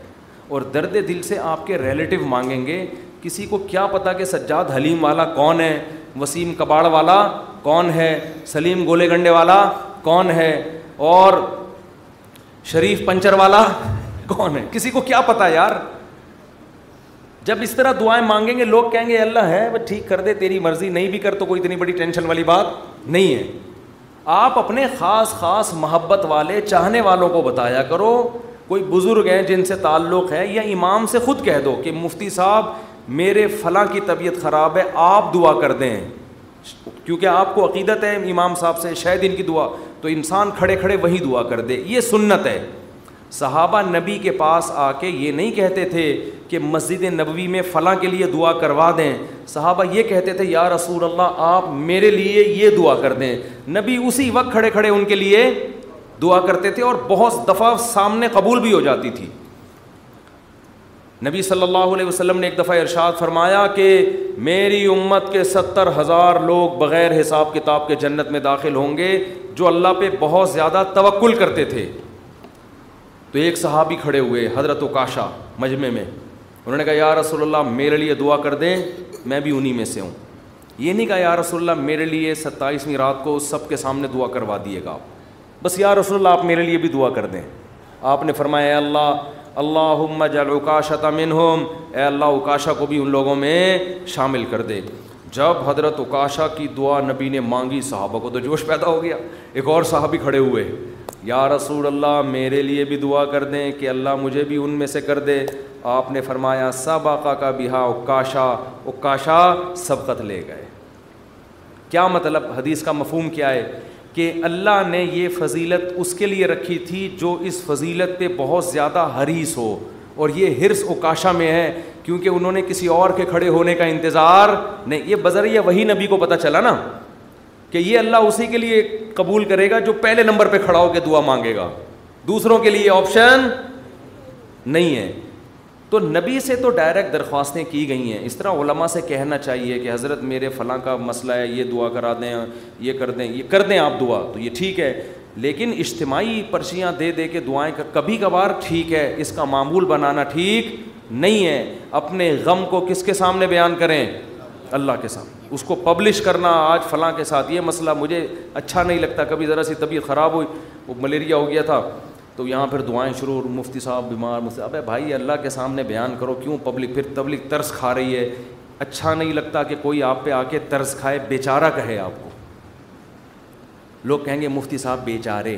اور درد دل سے آپ کے ریلیٹو مانگیں گے کسی کو کیا پتا کہ سجاد حلیم والا کون ہے وسیم کباڑ والا کون ہے سلیم گولے گنڈے والا کون ہے اور شریف پنچر والا کون ہے کسی کو کیا پتا یار جب اس طرح دعائیں مانگیں گے لوگ کہیں گے اللہ ہے وہ ٹھیک کر دے تیری مرضی نہیں بھی کر تو کوئی اتنی بڑی ٹینشن والی بات نہیں ہے آپ اپنے خاص خاص محبت والے چاہنے والوں کو بتایا کرو کوئی بزرگ ہیں جن سے تعلق ہے یا امام سے خود کہہ دو کہ مفتی صاحب میرے فلاں کی طبیعت خراب ہے آپ دعا کر دیں کیونکہ آپ کو عقیدت ہے امام صاحب سے شاید ان کی دعا تو انسان کھڑے کھڑے وہیں دعا کر دے یہ سنت ہے صحابہ نبی کے پاس آ کے یہ نہیں کہتے تھے کہ مسجد نبوی میں فلاں کے لیے دعا کروا دیں صحابہ یہ کہتے تھے یا رسول اللہ آپ میرے لیے یہ دعا کر دیں نبی اسی وقت کھڑے کھڑے ان کے لیے دعا کرتے تھے اور بہت دفعہ سامنے قبول بھی ہو جاتی تھی نبی صلی اللہ علیہ وسلم نے ایک دفعہ ارشاد فرمایا کہ میری امت کے ستر ہزار لوگ بغیر حساب کتاب کے جنت میں داخل ہوں گے جو اللہ پہ بہت زیادہ توکل کرتے تھے تو ایک صحابی کھڑے ہوئے حضرت کاشا مجمع میں انہوں نے کہا یا رسول اللہ میرے لیے دعا کر دیں میں بھی انہی میں سے ہوں یہ نہیں کہا یا رسول اللہ میرے لیے ستائیسویں رات کو اس سب کے سامنے دعا کروا دیے گا آپ بس یا رسول اللہ آپ میرے لیے بھی دعا کر دیں آپ نے فرمایا اللہ اللہ جل تمن منہم اے اللہ اکاشا کو بھی ان لوگوں میں شامل کر دے جب حضرت اکاشا کی دعا نبی نے مانگی صحابہ کو تو جوش پیدا ہو گیا ایک اور صحابی کھڑے ہوئے یا رسول اللہ میرے لیے بھی دعا کر دیں کہ اللہ مجھے بھی ان میں سے کر دے آپ نے فرمایا سب آقا کا بہا اکاشا اکاشا سبقت لے گئے کیا مطلب حدیث کا مفہوم کیا ہے کہ اللہ نے یہ فضیلت اس کے لیے رکھی تھی جو اس فضیلت پہ بہت زیادہ حریص ہو اور یہ حرص اکاشا میں ہے کیونکہ انہوں نے کسی اور کے کھڑے ہونے کا انتظار نہیں یہ بذریعہ وہی نبی کو پتہ چلا نا کہ یہ اللہ اسی کے لیے قبول کرے گا جو پہلے نمبر پہ کھڑا ہو کے دعا مانگے گا دوسروں کے لیے آپشن نہیں ہے تو نبی سے تو ڈائریکٹ درخواستیں کی گئی ہیں اس طرح علماء سے کہنا چاہیے کہ حضرت میرے فلاں کا مسئلہ ہے یہ دعا کرا دیں یہ کر دیں یہ کر دیں آپ دعا تو یہ ٹھیک ہے لیکن اجتماعی پرچیاں دے دے کے دعائیں کبھی کبھار ٹھیک ہے اس کا معمول بنانا ٹھیک نہیں ہے اپنے غم کو کس کے سامنے بیان کریں اللہ کے سامنے اس کو پبلش کرنا آج فلاں کے ساتھ یہ مسئلہ مجھے اچھا نہیں لگتا کبھی ذرا سی طبیعت خراب ہوئی وہ ملیریا ہو گیا تھا تو یہاں پھر دعائیں شروع مفتی صاحب بیمار مفتی ابے بھائی اللہ کے سامنے بیان کرو کیوں پبلک پھر تبلک ترس کھا رہی ہے اچھا نہیں لگتا کہ کوئی آپ پہ آ کے ترس کھائے بے چارہ کہے آپ کو لوگ کہیں گے مفتی صاحب بے چارے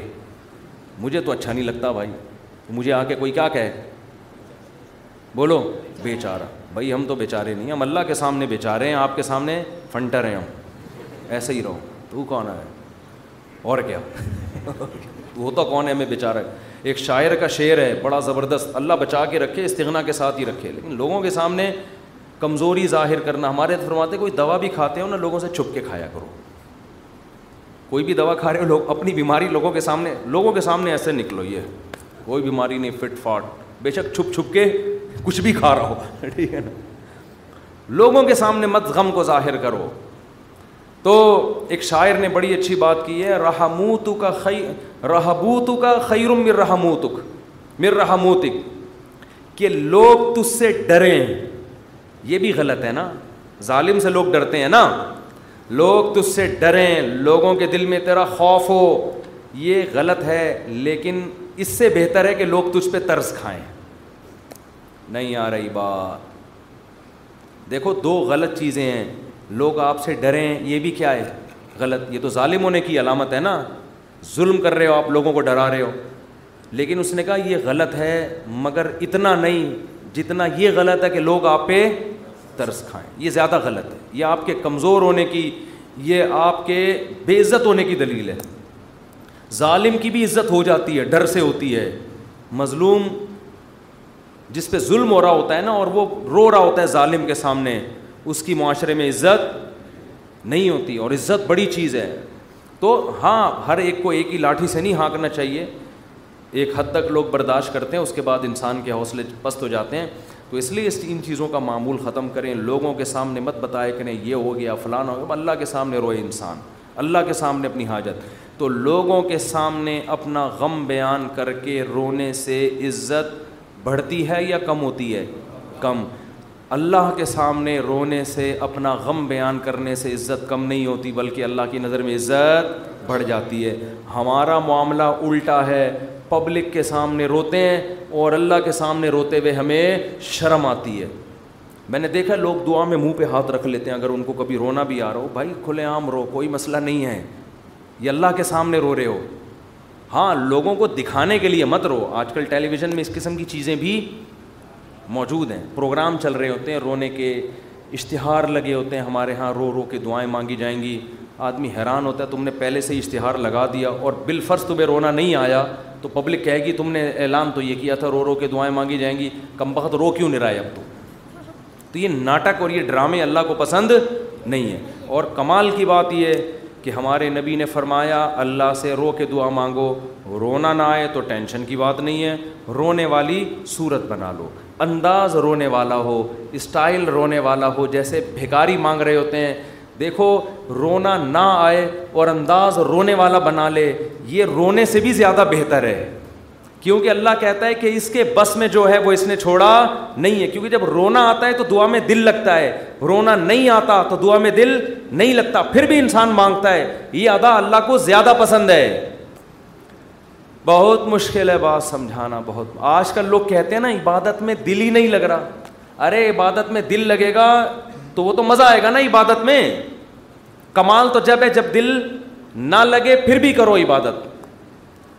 مجھے تو اچھا نہیں لگتا بھائی مجھے آ کے کوئی کیا کہے بولو بے چارہ بھائی ہم تو بیچارے نہیں ہم اللہ کے سامنے بیچارے ہیں آپ کے سامنے فنٹر ہیں ہم ایسے ہی رہو تو کون ہے اور کیا وہ تو کون ہے ہمیں بے چارہ ایک شاعر کا شعر ہے بڑا زبردست اللہ بچا کے رکھے استغنا کے ساتھ ہی رکھے لیکن لوگوں کے سامنے کمزوری ظاہر کرنا ہمارے فرماتے کوئی دوا بھی کھاتے ہو نا لوگوں سے چھپ کے کھایا کرو کوئی بھی دوا کھا رہے ہو لوگ اپنی بیماری لوگوں کے سامنے لوگوں کے سامنے ایسے نکلو یہ کوئی بیماری نہیں فٹ فاٹ بے شک چھپ چھپ کے کچھ بھی کھا رہا ہو ٹھیک ہے نا لوگوں کے سامنے مت غم کو ظاہر کرو تو ایک شاعر نے بڑی اچھی بات کی ہے رحموت کا خی رحبوت کا خیرم مر رحموتک مر رحموتک کہ لوگ تجھ سے ڈریں یہ بھی غلط ہے نا ظالم سے لوگ ڈرتے ہیں نا لوگ تجھ سے ڈریں لوگوں کے دل میں تیرا خوف ہو یہ غلط ہے لیکن اس سے بہتر ہے کہ لوگ تجھ پہ طرز کھائیں نہیں آ رہی بات دیکھو دو غلط چیزیں ہیں لوگ آپ سے ڈریں یہ بھی کیا ہے غلط یہ تو ظالم ہونے کی علامت ہے نا ظلم کر رہے ہو آپ لوگوں کو ڈرا رہے ہو لیکن اس نے کہا یہ غلط ہے مگر اتنا نہیں جتنا یہ غلط ہے کہ لوگ آپ پہ ترس کھائیں یہ زیادہ غلط ہے یہ آپ کے کمزور ہونے کی یہ آپ کے بے عزت ہونے کی دلیل ہے ظالم کی بھی عزت ہو جاتی ہے ڈر سے ہوتی ہے مظلوم جس پہ ظلم ہو رہا ہوتا ہے نا اور وہ رو رہا ہوتا ہے ظالم کے سامنے اس کی معاشرے میں عزت نہیں ہوتی اور عزت بڑی چیز ہے تو ہاں ہر ایک کو ایک ہی لاٹھی سے نہیں ہانکنا چاہیے ایک حد تک لوگ برداشت کرتے ہیں اس کے بعد انسان کے حوصلے پست ہو جاتے ہیں تو اس لیے اس ان چیزوں کا معمول ختم کریں لوگوں کے سامنے مت بتائے کریں یہ ہو گیا فلان ہو گیا اللہ کے سامنے روئے انسان اللہ کے سامنے اپنی حاجت تو لوگوں کے سامنے اپنا غم بیان کر کے رونے سے عزت بڑھتی ہے یا کم ہوتی ہے کم اللہ کے سامنے رونے سے اپنا غم بیان کرنے سے عزت کم نہیں ہوتی بلکہ اللہ کی نظر میں عزت بڑھ جاتی ہے ہمارا معاملہ الٹا ہے پبلک کے سامنے روتے ہیں اور اللہ کے سامنے روتے ہوئے ہمیں شرم آتی ہے میں نے دیکھا لوگ دعا میں منہ پہ ہاتھ رکھ لیتے ہیں اگر ان کو کبھی رونا بھی آ رہا ہو بھائی کھلے عام رو کوئی مسئلہ نہیں ہے یہ اللہ کے سامنے رو رہے ہو ہاں لوگوں کو دکھانے کے لیے مت رو آج کل ٹیلی ویژن میں اس قسم کی چیزیں بھی موجود ہیں پروگرام چل رہے ہوتے ہیں رونے کے اشتہار لگے ہوتے ہیں ہمارے ہاں رو رو کے دعائیں مانگی جائیں گی آدمی حیران ہوتا ہے تم نے پہلے سے اشتہار لگا دیا اور بالفرض تمہیں رونا نہیں آیا تو پبلک کہے گی تم نے اعلان تو یہ کیا تھا رو رو کے دعائیں مانگی جائیں گی کم بخت رو کیوں نہیں رہا ہے اب تو یہ ناٹک اور یہ ڈرامے اللہ کو پسند نہیں ہے اور کمال کی بات یہ ہے کہ ہمارے نبی نے فرمایا اللہ سے رو کے دعا مانگو رونا نہ آئے تو ٹینشن کی بات نہیں ہے رونے والی صورت بنا لو انداز رونے والا ہو اسٹائل رونے والا ہو جیسے بھکاری مانگ رہے ہوتے ہیں دیکھو رونا نہ آئے اور انداز رونے والا بنا لے یہ رونے سے بھی زیادہ بہتر ہے کیونکہ اللہ کہتا ہے کہ اس کے بس میں جو ہے وہ اس نے چھوڑا نہیں ہے کیونکہ جب رونا آتا ہے تو دعا میں دل لگتا ہے رونا نہیں آتا تو دعا میں دل نہیں لگتا پھر بھی انسان مانگتا ہے یہ ادا اللہ کو زیادہ پسند ہے بہت مشکل ہے بات سمجھانا بہت آج کل لوگ کہتے ہیں نا عبادت میں دل ہی نہیں لگ رہا ارے عبادت میں دل لگے گا تو وہ تو مزہ آئے گا نا عبادت میں کمال تو جب ہے جب دل نہ لگے پھر بھی کرو عبادت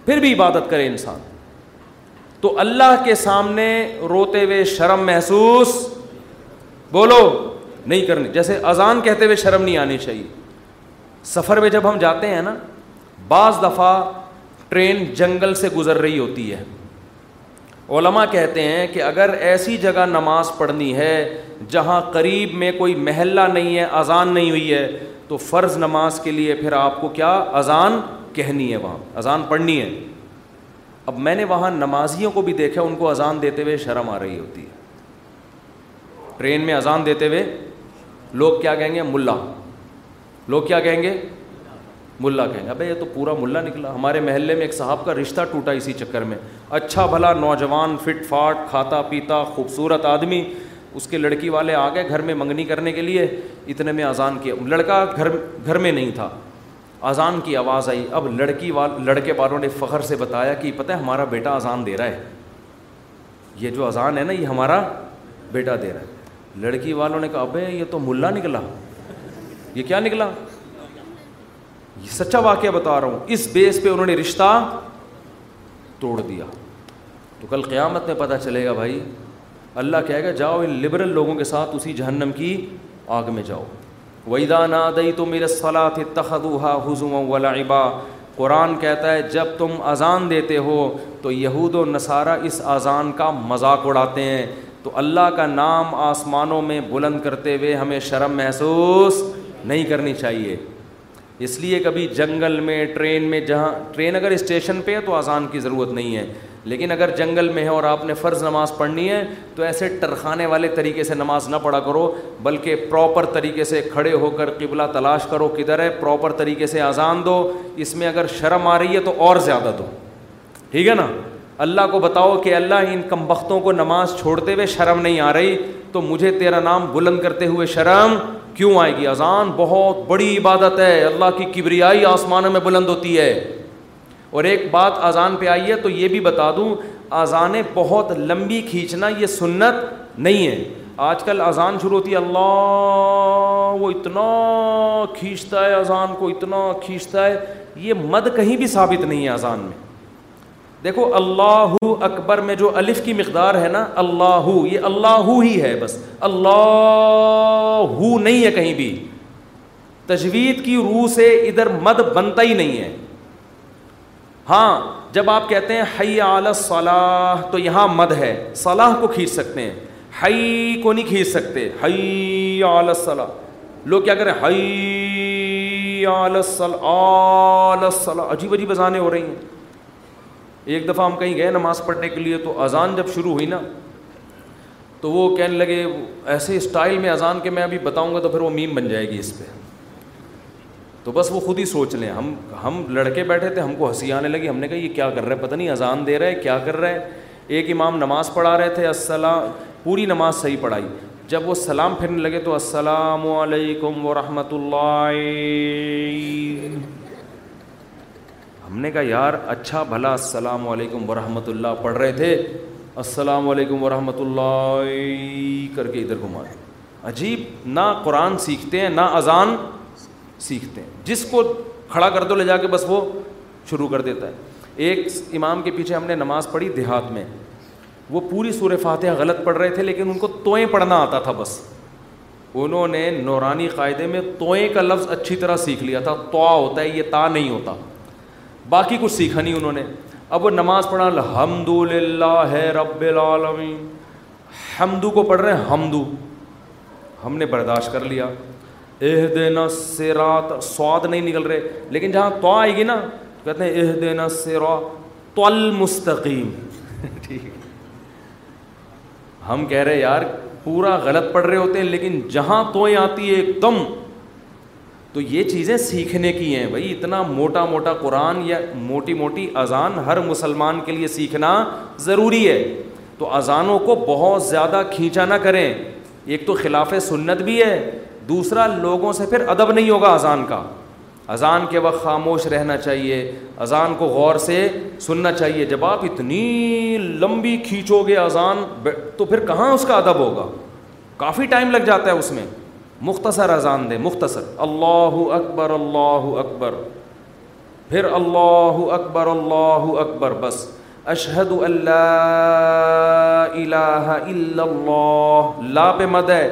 پھر بھی عبادت کرے انسان تو اللہ کے سامنے روتے ہوئے شرم محسوس بولو نہیں کرنی جیسے اذان کہتے ہوئے شرم نہیں آنی چاہیے سفر میں جب ہم جاتے ہیں نا بعض دفعہ ٹرین جنگل سے گزر رہی ہوتی ہے علماء کہتے ہیں کہ اگر ایسی جگہ نماز پڑھنی ہے جہاں قریب میں کوئی محلہ نہیں ہے اذان نہیں ہوئی ہے تو فرض نماز کے لیے پھر آپ کو کیا اذان کہنی ہے وہاں اذان پڑھنی ہے اب میں نے وہاں نمازیوں کو بھی دیکھا ان کو اذان دیتے ہوئے شرم آ رہی ہوتی ہے ٹرین میں اذان دیتے ہوئے لوگ کیا کہیں گے ملا لوگ کیا کہیں گے ملا کہیں گے ابھی یہ تو پورا ملا نکلا ہمارے محلے میں ایک صاحب کا رشتہ ٹوٹا اسی چکر میں اچھا بھلا نوجوان فٹ فاٹ کھاتا پیتا خوبصورت آدمی اس کے لڑکی والے آ گئے گھر میں منگنی کرنے کے لیے اتنے میں اذان کیا لڑکا گھر گھر میں نہیں تھا اذان کی آواز آئی اب لڑکی وال لڑکے والوں نے فخر سے بتایا کہ پتہ ہمارا بیٹا اذان دے رہا ہے یہ جو اذان ہے نا یہ ہمارا بیٹا دے رہا ہے لڑکی والوں نے کہا ابے یہ تو ملا نکلا یہ کیا نکلا یہ سچا واقعہ بتا رہا ہوں اس بیس پہ انہوں نے رشتہ توڑ دیا تو کل قیامت میں پتہ چلے گا بھائی اللہ کہے گا جاؤ ان لبرل لوگوں کے ساتھ اسی جہنم کی آگ میں جاؤ ویدا ناد میرلا حضوم ولا ابا قرآن کہتا ہے جب تم اذان دیتے ہو تو یہود و نصارہ اس اذان کا مذاق اڑاتے ہیں تو اللہ کا نام آسمانوں میں بلند کرتے ہوئے ہمیں شرم محسوس نہیں کرنی چاہیے اس لیے کبھی جنگل میں ٹرین میں جہاں ٹرین اگر اسٹیشن پہ ہے تو اذان کی ضرورت نہیں ہے لیکن اگر جنگل میں ہے اور آپ نے فرض نماز پڑھنی ہے تو ایسے ٹرخانے والے طریقے سے نماز نہ پڑھا کرو بلکہ پراپر طریقے سے کھڑے ہو کر قبلہ تلاش کرو کدھر ہے پراپر طریقے سے اذان دو اس میں اگر شرم آ رہی ہے تو اور زیادہ دو ٹھیک ہے نا اللہ کو بتاؤ کہ اللہ ان کمبختوں کو نماز چھوڑتے ہوئے شرم نہیں آ رہی تو مجھے تیرا نام بلند کرتے ہوئے شرم کیوں آئے گی اذان بہت بڑی عبادت ہے اللہ کی کبریائی آسمانوں میں بلند ہوتی ہے اور ایک بات اذان پہ آئی ہے تو یہ بھی بتا دوں اذانیں بہت لمبی کھینچنا یہ سنت نہیں ہے آج کل اذان شروع ہوتی ہے اللہ وہ اتنا کھینچتا ہے اذان کو اتنا کھینچتا ہے یہ مد کہیں بھی ثابت نہیں ہے اذان میں دیکھو اللہ اکبر میں جو الف کی مقدار ہے نا اللہ یہ اللہ ہی ہے بس اللہ نہیں ہے کہیں بھی تجوید کی روح سے ادھر مد بنتا ہی نہیں ہے ہاں جب آپ کہتے ہیں حی حئی صلاح تو یہاں مد ہے صلاح کو کھینچ سکتے ہیں حی کو نہیں کھینچ سکتے حی حئی صلاح لوگ کیا کریں صلاح صلاح عجیب عجیب بزانے ہو رہی ہیں ایک دفعہ ہم کہیں گئے نماز پڑھنے کے لیے تو اذان جب شروع ہوئی نا تو وہ کہنے لگے ایسے اسٹائل میں اذان کے میں ابھی بتاؤں گا تو پھر وہ میم بن جائے گی اس پہ تو بس وہ خود ہی سوچ لیں ہم ہم لڑکے بیٹھے تھے ہم کو ہنسی آنے لگی ہم نے کہا یہ کیا کر رہے ہیں پتہ نہیں اذان دے رہے کیا کر رہے ایک امام نماز پڑھا رہے تھے السلام پوری نماز صحیح پڑھائی جب وہ سلام پھرنے لگے تو السلام علیکم ورحمۃ اللہ ہم نے کہا یار اچھا بھلا السلام علیکم ورحمۃ اللہ پڑھ رہے تھے السلام علیکم ورحمۃ اللہ کر کے ادھر گھما دیں عجیب نہ قرآن سیکھتے ہیں نہ اذان سیکھتے ہیں جس کو کھڑا کر دو لے جا کے بس وہ شروع کر دیتا ہے ایک امام کے پیچھے ہم نے نماز پڑھی دیہات میں وہ پوری سور فاتحہ غلط پڑھ رہے تھے لیکن ان کو توئیں پڑھنا آتا تھا بس انہوں نے نورانی قاعدے میں توئیں کا لفظ اچھی طرح سیکھ لیا تھا توا ہوتا ہے یہ تا نہیں ہوتا باقی کچھ سیکھا نہیں انہوں نے اب وہ نماز پڑھا الحمد للہ ہے رب العالمین حمدو کو پڑھ رہے ہیں حمدو ہم نے برداشت کر لیا اہ دینا سواد نہیں نکل رہے لیکن جہاں تو آئے گی نا تو کہتے ہیں ہم کہہ رہے یار پورا غلط پڑھ رہے ہوتے ہیں لیکن جہاں توئیں آتی ہے ایک دم تو یہ چیزیں سیکھنے کی ہیں بھائی اتنا موٹا موٹا قرآن یا موٹی موٹی اذان ہر مسلمان کے لیے سیکھنا ضروری ہے تو اذانوں کو بہت زیادہ کھینچا نہ کریں ایک تو خلاف سنت بھی ہے دوسرا لوگوں سے پھر ادب نہیں ہوگا اذان کا اذان کے وقت خاموش رہنا چاہیے اذان کو غور سے سننا چاہیے جب آپ اتنی لمبی کھینچو گے اذان تو پھر کہاں اس کا ادب ہوگا کافی ٹائم لگ جاتا ہے اس میں مختصر اذان دیں مختصر اللہ اکبر اللہ اکبر پھر اللہ اکبر اللہ اکبر بس اشہد اللہ الہ الا اللہ لا پہ مد ہے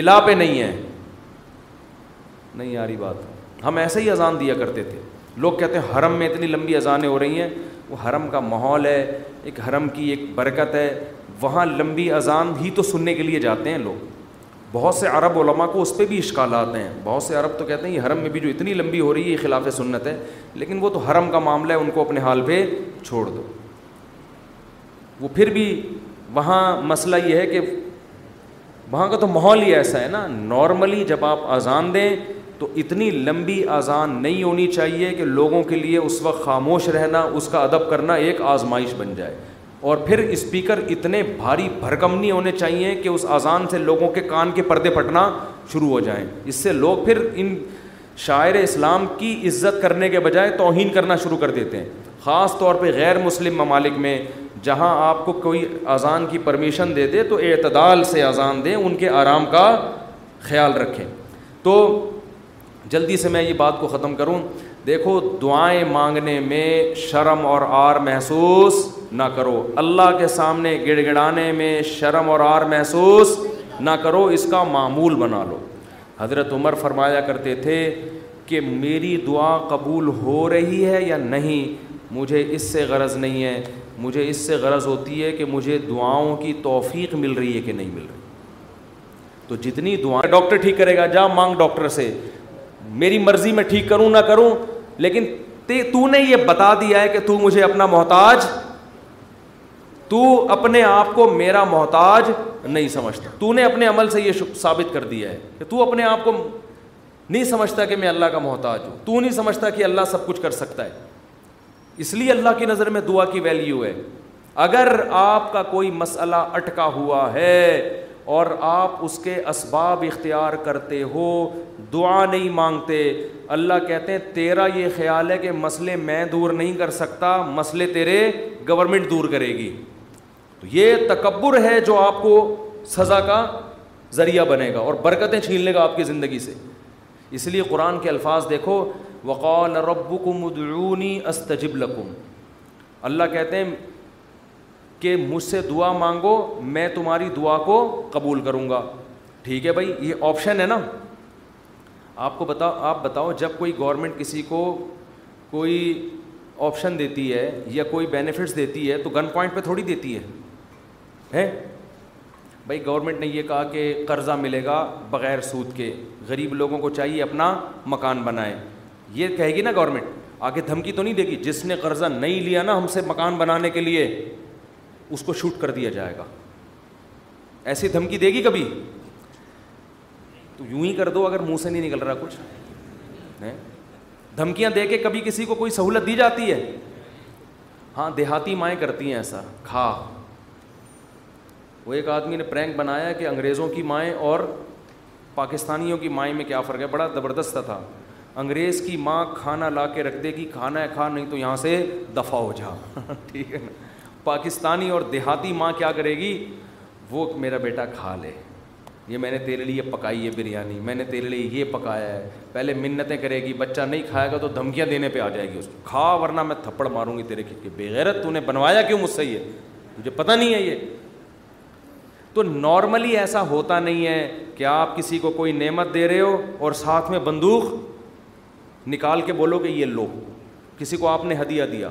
الا پہ نہیں ہے نہیں یاری بات ہم ایسے ہی اذان دیا کرتے تھے لوگ کہتے ہیں حرم میں اتنی لمبی اذانیں ہو رہی ہیں وہ حرم کا ماحول ہے ایک حرم کی ایک برکت ہے وہاں لمبی اذان ہی تو سننے کے لیے جاتے ہیں لوگ بہت سے عرب علماء کو اس پہ بھی اشکالات ہیں بہت سے عرب تو کہتے ہیں یہ حرم میں بھی جو اتنی لمبی ہو رہی ہے یہ خلاف سنت ہے لیکن وہ تو حرم کا معاملہ ہے ان کو اپنے حال پہ چھوڑ دو وہ پھر بھی وہاں مسئلہ یہ ہے کہ وہاں کا تو ماحول ہی ایسا ہے نا نارملی جب آپ اذان دیں تو اتنی لمبی اذان نہیں ہونی چاہیے کہ لوگوں کے لیے اس وقت خاموش رہنا اس کا ادب کرنا ایک آزمائش بن جائے اور پھر اسپیکر اتنے بھاری بھرکم نہیں ہونے چاہیے کہ اس اذان سے لوگوں کے کان کے پردے پھٹنا شروع ہو جائیں اس سے لوگ پھر ان شاعر اسلام کی عزت کرنے کے بجائے توہین کرنا شروع کر دیتے ہیں خاص طور پہ غیر مسلم ممالک میں جہاں آپ کو کوئی اذان کی پرمیشن دے دے تو اعتدال سے اذان دیں ان کے آرام کا خیال رکھیں تو جلدی سے میں یہ بات کو ختم کروں دیکھو دعائیں مانگنے میں شرم اور آر محسوس نہ کرو اللہ کے سامنے گڑ گڑانے میں شرم اور آر محسوس نہ کرو اس کا معمول بنا لو حضرت عمر فرمایا کرتے تھے کہ میری دعا قبول ہو رہی ہے یا نہیں مجھے اس سے غرض نہیں ہے مجھے اس سے غرض ہوتی ہے کہ مجھے دعاؤں کی توفیق مل رہی ہے کہ نہیں مل رہی تو جتنی دعائیں ڈاکٹر ٹھیک کرے گا جا مانگ ڈاکٹر سے میری مرضی میں ٹھیک کروں نہ کروں لیکن تو نے یہ بتا دیا ہے کہ تو مجھے اپنا محتاج تو اپنے آپ کو میرا محتاج نہیں سمجھتا تو نے اپنے عمل سے یہ ثابت کر دیا ہے کہ تو اپنے آپ کو نہیں سمجھتا کہ میں اللہ کا محتاج ہوں تو نہیں سمجھتا کہ اللہ سب کچھ کر سکتا ہے اس لیے اللہ کی نظر میں دعا کی ویلیو ہے اگر آپ کا کوئی مسئلہ اٹکا ہوا ہے اور آپ اس کے اسباب اختیار کرتے ہو دعا نہیں مانگتے اللہ کہتے ہیں تیرا یہ خیال ہے کہ مسئلے میں دور نہیں کر سکتا مسئلے تیرے گورنمنٹ دور کرے گی تو یہ تکبر ہے جو آپ کو سزا کا ذریعہ بنے گا اور برکتیں چھین لے گا آپ کی زندگی سے اس لیے قرآن کے الفاظ دیکھو وقال رب کم مدرونی استجب لکم اللہ کہتے ہیں کہ مجھ سے دعا مانگو میں تمہاری دعا کو قبول کروں گا ٹھیک ہے بھائی یہ آپشن ہے نا آپ کو بتا آپ بتاؤ جب کوئی گورنمنٹ کسی کو کوئی آپشن دیتی ہے یا کوئی بینیفٹس دیتی ہے تو گن پوائنٹ پہ تھوڑی دیتی ہے ہے بھائی گورنمنٹ نے یہ کہا کہ قرضہ ملے گا بغیر سود کے غریب لوگوں کو چاہیے اپنا مکان بنائے یہ کہے گی نا گورنمنٹ آگے دھمکی تو نہیں دے گی جس نے قرضہ نہیں لیا نا ہم سے مکان بنانے کے لیے اس کو شوٹ کر دیا جائے گا ایسی دھمکی دے گی کبھی تو یوں ہی کر دو اگر منہ سے نہیں نکل رہا کچھ دھمکیاں دے کے کبھی کسی کو کوئی سہولت دی جاتی ہے ہاں دیہاتی مائیں کرتی ہیں ایسا کھا وہ ایک آدمی نے پرینک بنایا کہ انگریزوں کی مائیں اور پاکستانیوں کی مائیں میں کیا فرق ہے بڑا زبردست تھا انگریز کی ماں کھانا لا کے رکھ دے گی کھانا ہے کھا نہیں تو یہاں سے دفاع ہو جا ٹھیک ہے نا پاکستانی اور دیہاتی ماں کیا کرے گی وہ میرا بیٹا کھا لے یہ میں نے تیرے لیے پکائی ہے بریانی میں نے تیرے لیے یہ پکایا ہے پہلے منتیں کرے گی بچہ نہیں کھائے گا تو دھمکیاں دینے پہ آ جائے گی اس کو کھا ورنہ میں تھپڑ ماروں گی تیرے بغیرت تو نے بنوایا کیوں مجھ سے یہ مجھے پتہ نہیں ہے یہ تو نارملی ایسا ہوتا نہیں ہے کہ آپ کسی کو کوئی نعمت دے رہے ہو اور ساتھ میں بندوق نکال کے بولو کہ یہ لو کسی کو آپ نے ہدیہ دیا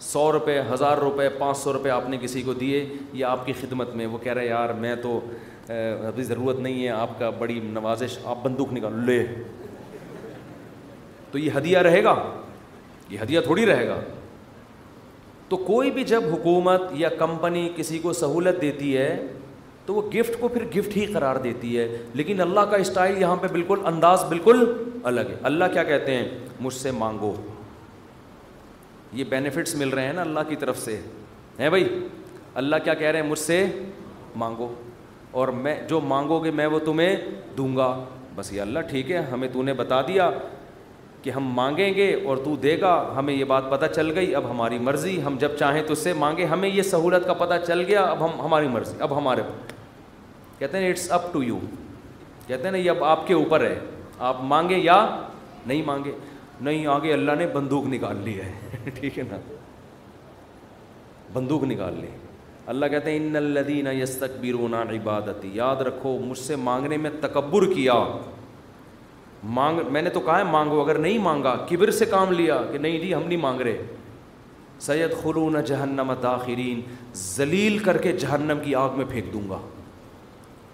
سو روپے ہزار روپے پانچ سو روپے آپ نے کسی کو دیے یہ آپ کی خدمت میں وہ کہہ رہے یار میں تو ابھی ضرورت نہیں ہے آپ کا بڑی نوازش آپ بندوق نکالو لے تو یہ ہدیہ رہے گا یہ ہدیہ تھوڑی رہے گا تو کوئی بھی جب حکومت یا کمپنی کسی کو سہولت دیتی ہے تو وہ گفٹ کو پھر گفٹ ہی قرار دیتی ہے لیکن اللہ کا اسٹائل یہاں پہ بالکل انداز بالکل الگ ہے اللہ کیا کہتے ہیں مجھ سے مانگو یہ بینیفٹس مل رہے ہیں نا اللہ کی طرف سے ہے بھائی اللہ کیا کہہ رہے ہیں مجھ سے مانگو اور میں جو مانگو گے میں وہ تمہیں دوں گا بس یہ اللہ ٹھیک ہے ہمیں تو نے بتا دیا کہ ہم مانگیں گے اور تو دے گا ہمیں یہ بات پتہ چل گئی اب ہماری مرضی ہم جب چاہیں تو اس سے مانگے ہمیں یہ سہولت کا پتہ چل گیا اب ہم ہماری مرضی اب ہمارے کہتے ہیں اٹس اپ ٹو یو کہتے ہیں نا یہ اب آپ کے اوپر ہے آپ مانگے یا نہیں مانگے نہیں آگے اللہ نے بندوق نکال لی ہے ٹھیک ہے نا بندوق نکال لی اللہ کہتے ہیں ان الدین یس تقبیر عبادت یاد رکھو مجھ سے مانگنے میں تکبر کیا مانگ میں نے تو کہا ہے مانگو اگر نہیں مانگا کبر سے کام لیا کہ نہیں جی ہم نہیں مانگ رہے سید خلون جہنم ذلیل کر کے جہنم کی آگ میں پھینک دوں گا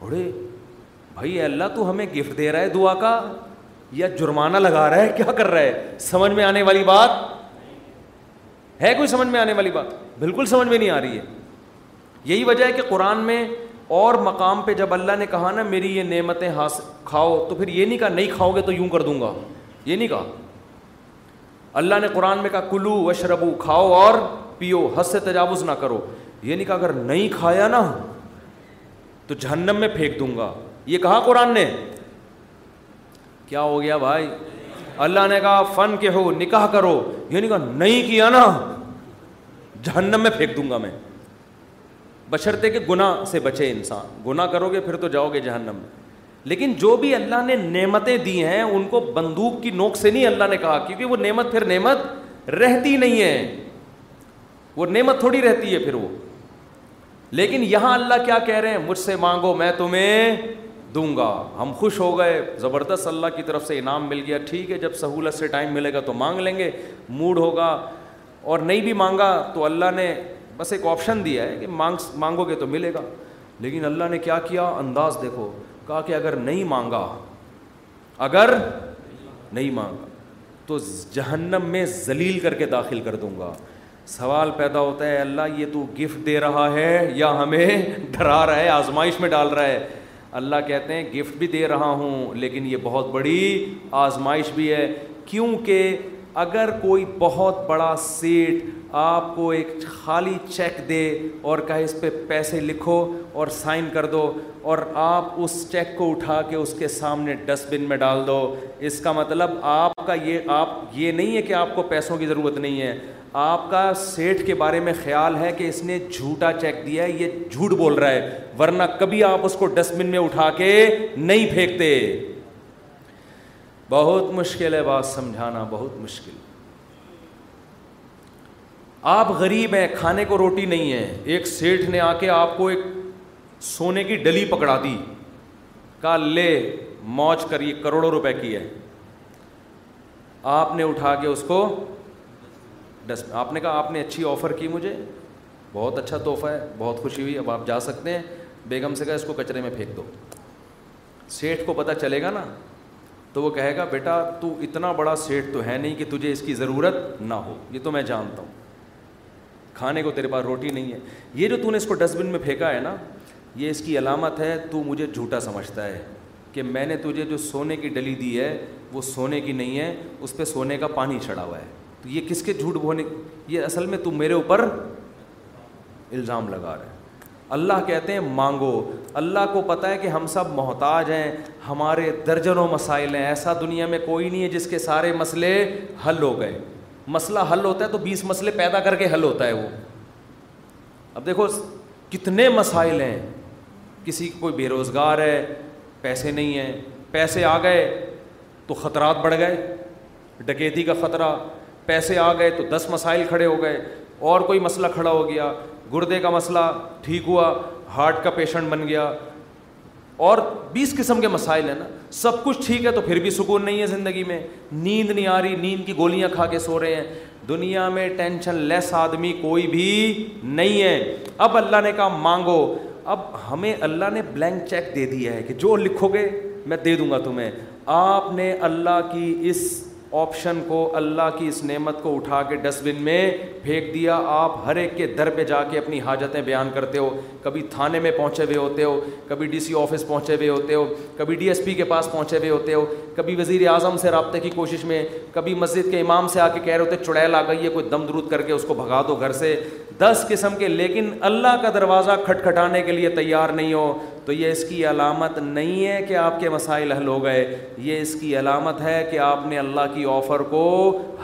اڑے بھائی اللہ تو ہمیں گفٹ دے رہا ہے دعا کا یا جرمانہ لگا رہا ہے کیا کر رہا ہے سمجھ میں آنے والی بات ہے کوئی سمجھ میں آنے والی بات بالکل سمجھ میں نہیں آ رہی ہے یہی وجہ ہے کہ قرآن میں اور مقام پہ جب اللہ نے کہا نا میری یہ نعمتیں کھاؤ تو پھر یہ نہیں کہا نہیں کھاؤ گے تو یوں کر دوں گا یہ نہیں کہا اللہ نے قرآن میں کہا کلو شربو کھاؤ اور پیو حد سے تجاوز نہ کرو یہ نہیں کہا اگر نہیں کھایا نا تو جہنم میں پھینک دوں گا یہ کہا قرآن نے کیا ہو گیا بھائی اللہ نے کہا فن کے ہو نکاح کرو یہ نہیں کہا نہیں کیا نا جہنم میں پھینک دوں گا میں بشرتے کہ گناہ سے بچے انسان گناہ کرو گے پھر تو جاؤ گے جہنم لیکن جو بھی اللہ نے نعمتیں دی ہیں ان کو بندوق کی نوک سے نہیں اللہ نے کہا کیونکہ وہ نعمت پھر نعمت رہتی نہیں ہے وہ نعمت تھوڑی رہتی ہے پھر وہ لیکن یہاں اللہ کیا کہہ رہے ہیں مجھ سے مانگو میں تمہیں دوں گا ہم خوش ہو گئے زبردست اللہ کی طرف سے انعام مل گیا ٹھیک ہے جب سہولت سے ٹائم ملے گا تو مانگ لیں گے موڈ ہوگا اور نہیں بھی مانگا تو اللہ نے بس ایک آپشن دیا ہے کہ مانگ مانگو گے تو ملے گا لیکن اللہ نے کیا کیا انداز دیکھو کہا کہ اگر نہیں مانگا اگر نہیں مانگا تو جہنم میں ذلیل کر کے داخل کر دوں گا سوال پیدا ہوتا ہے اللہ یہ تو گفٹ دے رہا ہے یا ہمیں ڈرا رہا ہے آزمائش میں ڈال رہا ہے اللہ کہتے ہیں گفٹ بھی دے رہا ہوں لیکن یہ بہت بڑی آزمائش بھی ہے کیونکہ اگر کوئی بہت بڑا سیٹ آپ کو ایک خالی چیک دے اور کہے اس پہ پیسے لکھو اور سائن کر دو اور آپ اس چیک کو اٹھا کے اس کے سامنے ڈسٹ بن میں ڈال دو اس کا مطلب آپ کا یہ آپ یہ نہیں ہے کہ آپ کو پیسوں کی ضرورت نہیں ہے آپ کا سیٹ کے بارے میں خیال ہے کہ اس نے جھوٹا چیک دیا ہے یہ جھوٹ بول رہا ہے ورنہ کبھی آپ اس کو ڈسٹ بن میں اٹھا کے نہیں پھینکتے بہت مشکل ہے بات سمجھانا بہت مشکل آپ غریب ہیں کھانے کو روٹی نہیں ہے ایک سیٹھ نے آ کے آپ کو ایک سونے کی ڈلی پکڑا دی کہا لے موج کر یہ کروڑوں روپے کی ہے آپ نے اٹھا کے اس کو ڈسٹ آپ نے کہا آپ نے اچھی آفر کی مجھے بہت اچھا تحفہ ہے بہت خوشی ہوئی اب آپ جا سکتے ہیں بیگم سے کہا اس کو کچرے میں پھینک دو سیٹھ کو پتہ چلے گا نا تو وہ کہے گا بیٹا تو اتنا بڑا سیٹ تو ہے نہیں کہ تجھے اس کی ضرورت نہ ہو یہ تو میں جانتا ہوں کھانے کو تیرے پاس روٹی نہیں ہے یہ جو تو نے اس کو ڈسٹ بن میں پھینکا ہے نا یہ اس کی علامت ہے تو مجھے جھوٹا سمجھتا ہے کہ میں نے تجھے جو سونے کی ڈلی دی ہے وہ سونے کی نہیں ہے اس پہ سونے کا پانی چڑھا ہوا ہے تو یہ کس کے جھوٹ بونے یہ اصل میں تم میرے اوپر الزام لگا رہے اللہ کہتے ہیں مانگو اللہ کو پتہ ہے کہ ہم سب محتاج ہیں ہمارے درجنوں مسائل ہیں ایسا دنیا میں کوئی نہیں ہے جس کے سارے مسئلے حل ہو گئے مسئلہ حل ہوتا ہے تو بیس مسئلے پیدا کر کے حل ہوتا ہے وہ اب دیکھو کتنے مسائل ہیں کسی کوئی بے روزگار ہے پیسے نہیں ہیں پیسے آ گئے تو خطرات بڑھ گئے ڈکیتی کا خطرہ پیسے آ گئے تو دس مسائل کھڑے ہو گئے اور کوئی مسئلہ کھڑا ہو گیا گردے کا مسئلہ ٹھیک ہوا ہارٹ کا پیشنٹ بن گیا اور بیس قسم کے مسائل ہیں نا سب کچھ ٹھیک ہے تو پھر بھی سکون نہیں ہے زندگی میں نیند نہیں آ رہی نیند کی گولیاں کھا کے سو رہے ہیں دنیا میں ٹینشن لیس آدمی کوئی بھی نہیں ہے اب اللہ نے کہا مانگو اب ہمیں اللہ نے بلینک چیک دے دیا ہے کہ جو لکھو گے میں دے دوں گا تمہیں آپ نے اللہ کی اس آپشن کو اللہ کی اس نعمت کو اٹھا کے ڈسٹ بن میں پھینک دیا آپ ہر ایک کے در پہ جا کے اپنی حاجتیں بیان کرتے ہو کبھی تھانے میں پہنچے ہوئے ہوتے ہو کبھی ڈی سی آفس پہنچے ہوئے ہوتے ہو کبھی ڈی ایس پی کے پاس پہنچے ہوئے ہوتے ہو کبھی وزیر اعظم سے رابطے کی کوشش میں کبھی مسجد کے امام سے آ کے کہہ رہے ہوتے چڑیل آ گئی ہے کوئی دم درود کر کے اس کو بھگا دو گھر سے دس قسم کے لیکن اللہ کا دروازہ کھٹکھٹانے کے لیے تیار نہیں ہو تو یہ اس کی علامت نہیں ہے کہ آپ کے مسائل حل ہو گئے یہ اس کی علامت ہے کہ آپ نے اللہ کی آفر کو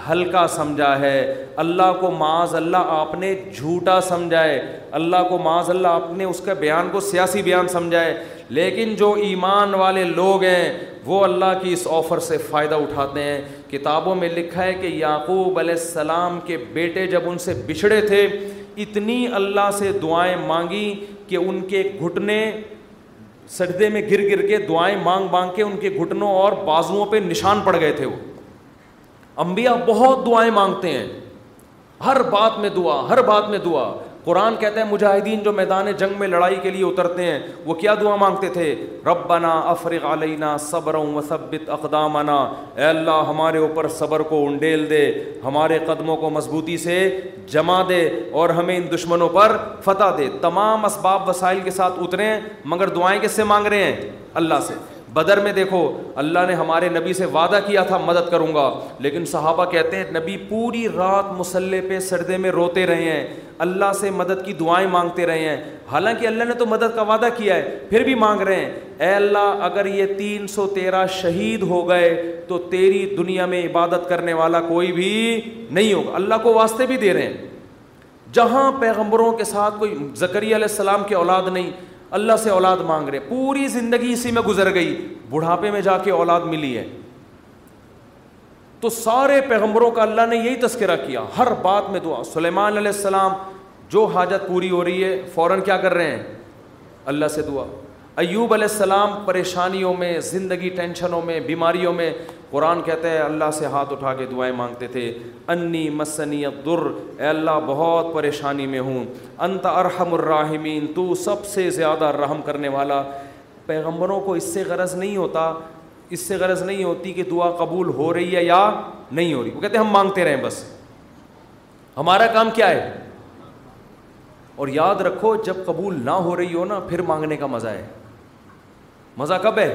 ہلکا سمجھا ہے اللہ کو معاذ اللہ آپ نے جھوٹا سمجھائے اللہ کو معاذ اللہ آپ نے اس کے بیان کو سیاسی بیان سمجھائے لیکن جو ایمان والے لوگ ہیں وہ اللہ کی اس آفر سے فائدہ اٹھاتے ہیں کتابوں میں لکھا ہے کہ یعقوب علیہ السلام کے بیٹے جب ان سے بچھڑے تھے اتنی اللہ سے دعائیں مانگی کہ ان کے گھٹنے سجدے میں گر گر کے دعائیں مانگ مانگ کے ان کے گھٹنوں اور بازوؤں پہ نشان پڑ گئے تھے وہ امبیا بہت دعائیں مانگتے ہیں ہر بات میں دعا ہر بات میں دعا قرآن کہتا ہے مجاہدین جو میدان جنگ میں لڑائی کے لیے اترتے ہیں وہ کیا دعا مانگتے تھے ربنا افرغ علینا صبر و اقدامنا اے اللہ ہمارے اوپر صبر کو انڈیل دے ہمارے قدموں کو مضبوطی سے جمع دے اور ہمیں ان دشمنوں پر فتح دے تمام اسباب وسائل کے ساتھ اتریں مگر دعائیں کس سے مانگ رہے ہیں اللہ سے بدر میں دیکھو اللہ نے ہمارے نبی سے وعدہ کیا تھا مدد کروں گا لیکن صحابہ کہتے ہیں نبی پوری رات مسلح پہ سردے میں روتے رہے ہیں اللہ سے مدد کی دعائیں مانگتے رہے ہیں حالانکہ اللہ نے تو مدد کا وعدہ کیا ہے پھر بھی مانگ رہے ہیں اے اللہ اگر یہ تین سو تیرہ شہید ہو گئے تو تیری دنیا میں عبادت کرنے والا کوئی بھی نہیں ہوگا اللہ کو واسطے بھی دے رہے ہیں جہاں پیغمبروں کے ساتھ کوئی زکری علیہ السلام کی اولاد نہیں اللہ سے اولاد مانگ رہے پوری زندگی اسی میں گزر گئی بڑھاپے میں جا کے اولاد ملی ہے تو سارے پیغمبروں کا اللہ نے یہی تذکرہ کیا ہر بات میں دعا سلیمان علیہ السلام جو حاجت پوری ہو رہی ہے فوراً کیا کر رہے ہیں اللہ سے دعا ایوب علیہ السلام پریشانیوں میں زندگی ٹینشنوں میں بیماریوں میں قرآن کہتا ہے اللہ سے ہاتھ اٹھا کے دعائیں مانگتے تھے انی مسنی در اے اللہ بہت پریشانی میں ہوں انت ارحم الراحمین تو سب سے زیادہ رحم کرنے والا پیغمبروں کو اس سے غرض نہیں ہوتا اس سے غرض نہیں ہوتی کہ دعا قبول ہو رہی ہے یا نہیں ہو رہی وہ کہتے ہیں ہم مانگتے رہیں بس ہمارا کام کیا ہے اور یاد رکھو جب قبول نہ ہو رہی ہو نا پھر مانگنے کا مزہ ہے مزہ کب ہے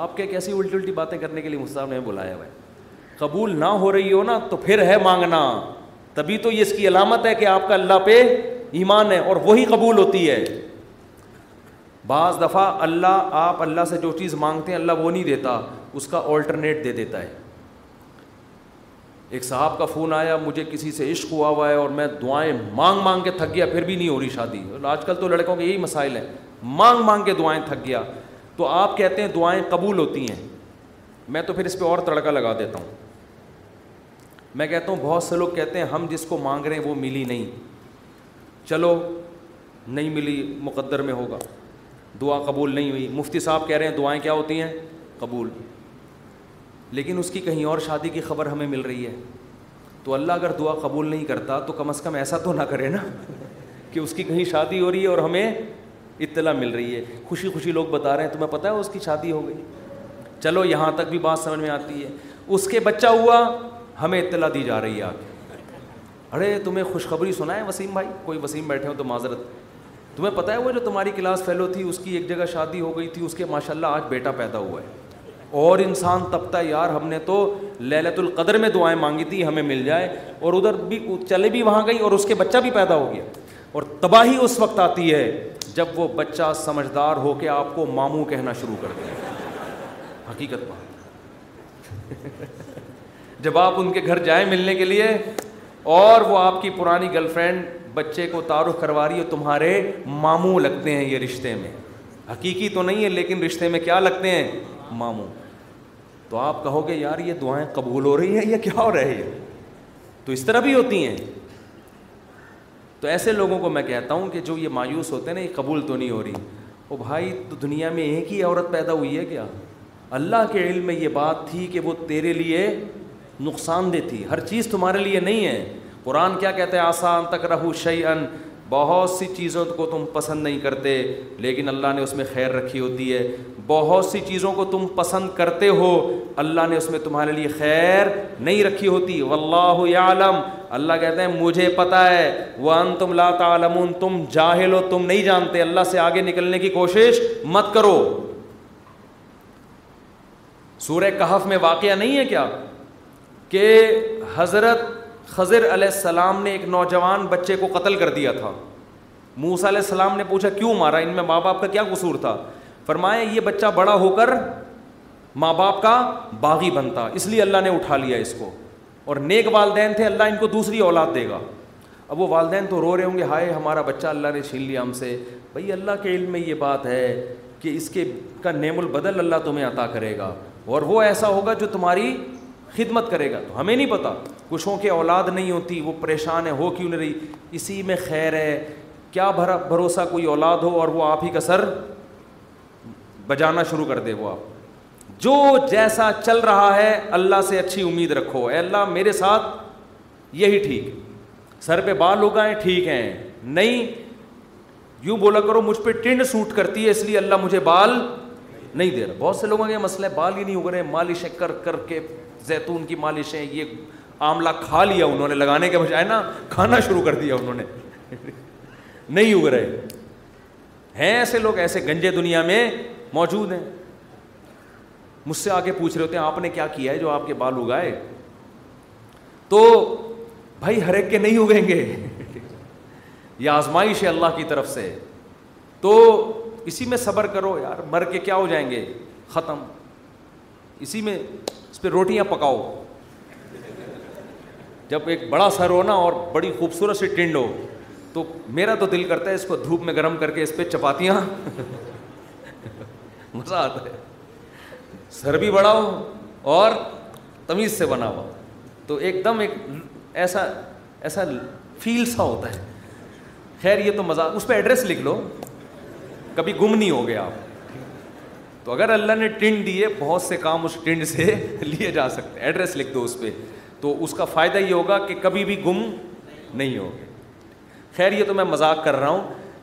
آپ کے کیسی الٹی الٹی باتیں کرنے کے لیے مستاہ نے بلایا ہوا ہے قبول نہ ہو رہی ہو نا تو پھر ہے مانگنا تبھی تو یہ اس کی علامت ہے کہ آپ کا اللہ پہ ایمان ہے اور وہی قبول ہوتی ہے بعض دفعہ اللہ آپ اللہ سے جو چیز مانگتے ہیں اللہ وہ نہیں دیتا اس کا آلٹرنیٹ دے دیتا ہے ایک صاحب کا فون آیا مجھے کسی سے عشق ہوا ہوا ہے اور میں دعائیں مانگ مانگ کے تھک گیا پھر بھی نہیں ہو رہی شادی آج کل تو لڑکوں کے یہی مسائل ہیں مانگ مانگ کے دعائیں تھک گیا تو آپ کہتے ہیں دعائیں قبول ہوتی ہیں میں تو پھر اس پہ اور تڑکا لگا دیتا ہوں میں کہتا ہوں بہت سے لوگ کہتے ہیں ہم جس کو مانگ رہے ہیں وہ ملی نہیں چلو نہیں ملی مقدر میں ہوگا دعا قبول نہیں ہوئی مفتی صاحب کہہ رہے ہیں دعائیں کیا ہوتی ہیں قبول لیکن اس کی کہیں اور شادی کی خبر ہمیں مل رہی ہے تو اللہ اگر دعا قبول نہیں کرتا تو کم از کم ایسا تو نہ کرے نا کہ اس کی کہیں شادی ہو رہی ہے اور ہمیں اطلاع مل رہی ہے خوشی خوشی لوگ بتا رہے ہیں تمہیں پتہ ہے اس کی شادی ہو گئی چلو یہاں تک بھی بات سمجھ میں آتی ہے اس کے بچہ ہوا ہمیں اطلاع دی جا رہی ہے آگے ارے تمہیں خوشخبری سنا ہے وسیم بھائی کوئی وسیم بیٹھے ہو تو معذرت تمہیں پتہ ہے وہ جو تمہاری کلاس فیلو تھی اس کی ایک جگہ شادی ہو گئی تھی اس کے ماشاء اللہ آج بیٹا پیدا ہوا ہے اور انسان تپتا یار ہم نے تو للت القدر میں دعائیں مانگی تھی ہمیں مل جائے اور ادھر بھی چلے بھی وہاں گئی اور اس کے بچہ بھی پیدا ہو گیا اور تباہی اس وقت آتی ہے جب وہ بچہ سمجھدار ہو کے آپ کو ماموں کہنا شروع کر دیں حقیقت بات جب آپ ان کے گھر جائیں ملنے کے لیے اور وہ آپ کی پرانی گرل فرینڈ بچے کو تعارف کروا رہی ہے تمہارے ماموں لگتے ہیں یہ رشتے میں حقیقی تو نہیں ہے لیکن رشتے میں کیا لگتے ہیں ماموں تو آپ کہو گے یار یہ دعائیں قبول ہو رہی ہیں یا کیا ہو رہی ہے تو اس طرح بھی ہوتی ہیں تو ایسے لوگوں کو میں کہتا ہوں کہ جو یہ مایوس ہوتے ہیں نا یہ قبول تو نہیں ہو رہی وہ بھائی تو دنیا میں ایک ہی عورت پیدا ہوئی ہے کیا اللہ کے علم میں یہ بات تھی کہ وہ تیرے لیے نقصان دہ تھی ہر چیز تمہارے لیے نہیں ہے قرآن کیا کہتے ہیں آسان تک رہو شعی ان بہت سی چیزوں کو تم پسند نہیں کرتے لیکن اللہ نے اس میں خیر رکھی ہوتی ہے بہت سی چیزوں کو تم پسند کرتے ہو اللہ نے اس میں تمہارے لیے خیر نہیں رکھی ہوتی و اللہ اللہ کہتے ہیں مجھے پتہ ہے وہ ان تم تعلمون تم جاہل ہو تم نہیں جانتے اللہ سے آگے نکلنے کی کوشش مت کرو سورہ کہف میں واقعہ نہیں ہے کیا کہ حضرت خضر علیہ السلام نے ایک نوجوان بچے کو قتل کر دیا تھا موسا علیہ السلام نے پوچھا کیوں مارا ان میں ماں باپ کا کیا قصور تھا فرمایا یہ بچہ بڑا ہو کر ماں باپ کا باغی بنتا اس لیے اللہ نے اٹھا لیا اس کو اور نیک والدین تھے اللہ ان کو دوسری اولاد دے گا اب وہ والدین تو رو رہے ہوں گے ہائے ہمارا بچہ اللہ نے چھین لیا ہم سے بھائی اللہ کے علم میں یہ بات ہے کہ اس کے کا نیم البدل اللہ تمہیں عطا کرے گا اور وہ ایسا ہوگا جو تمہاری خدمت کرے گا تو ہمیں نہیں پتہ کچھوں کے اولاد نہیں ہوتی وہ پریشان ہے ہو کیوں نہیں رہی اسی میں خیر ہے کیا بھروسہ کوئی اولاد ہو اور وہ آپ ہی کا سر بجانا شروع کر دے وہ آپ جو جیسا چل رہا ہے اللہ سے اچھی امید رکھو اے اللہ میرے ساتھ یہی ٹھیک سر پہ بال اگائیں ٹھیک ہیں نہیں یوں بولا کرو مجھ پہ ٹنڈ سوٹ کرتی ہے اس لیے اللہ مجھے بال نہیں دے رہا بہت سے لوگوں کے مسئلہ ہے بال ہی نہیں رہے مالش کر کر کے زیتون کی مالشیں یہ آملہ کھا لیا انہوں نے لگانے کے بجائے نا کھانا شروع کر دیا انہوں نے نہیں اگ رہے ہیں ایسے لوگ ایسے گنجے دنیا میں موجود ہیں مجھ سے آگے پوچھ رہے ہوتے ہیں آپ نے کیا کیا ہے جو آپ کے بال اگائے تو بھائی ہر ایک کے نہیں اگیں گے یہ آزمائش ہے اللہ کی طرف سے تو اسی میں صبر کرو یار مر کے کیا ہو جائیں گے ختم اسی میں اس پہ روٹیاں پکاؤ جب ایک بڑا سر ہو نا اور بڑی خوبصورت سی ٹنڈ ہو تو میرا تو دل کرتا ہے اس کو دھوپ میں گرم کر کے اس پہ چپاتیاں مزہ آتا ہے سر بھی بڑا ہو اور تمیز سے بنا ہوا تو ایک دم ایک ایسا ایسا فیل سا ہوتا ہے خیر یہ تو مزہ اس پہ ایڈریس لکھ لو کبھی گم نہیں ہو گیا آپ تو اگر اللہ نے ٹنڈ دیے بہت سے کام اس ٹنڈ سے لیے جا سکتے ہیں ایڈریس لکھ دو اس پہ تو اس کا فائدہ یہ ہوگا کہ کبھی بھی گم نہیں ہوگے خیر یہ تو میں مذاق کر رہا ہوں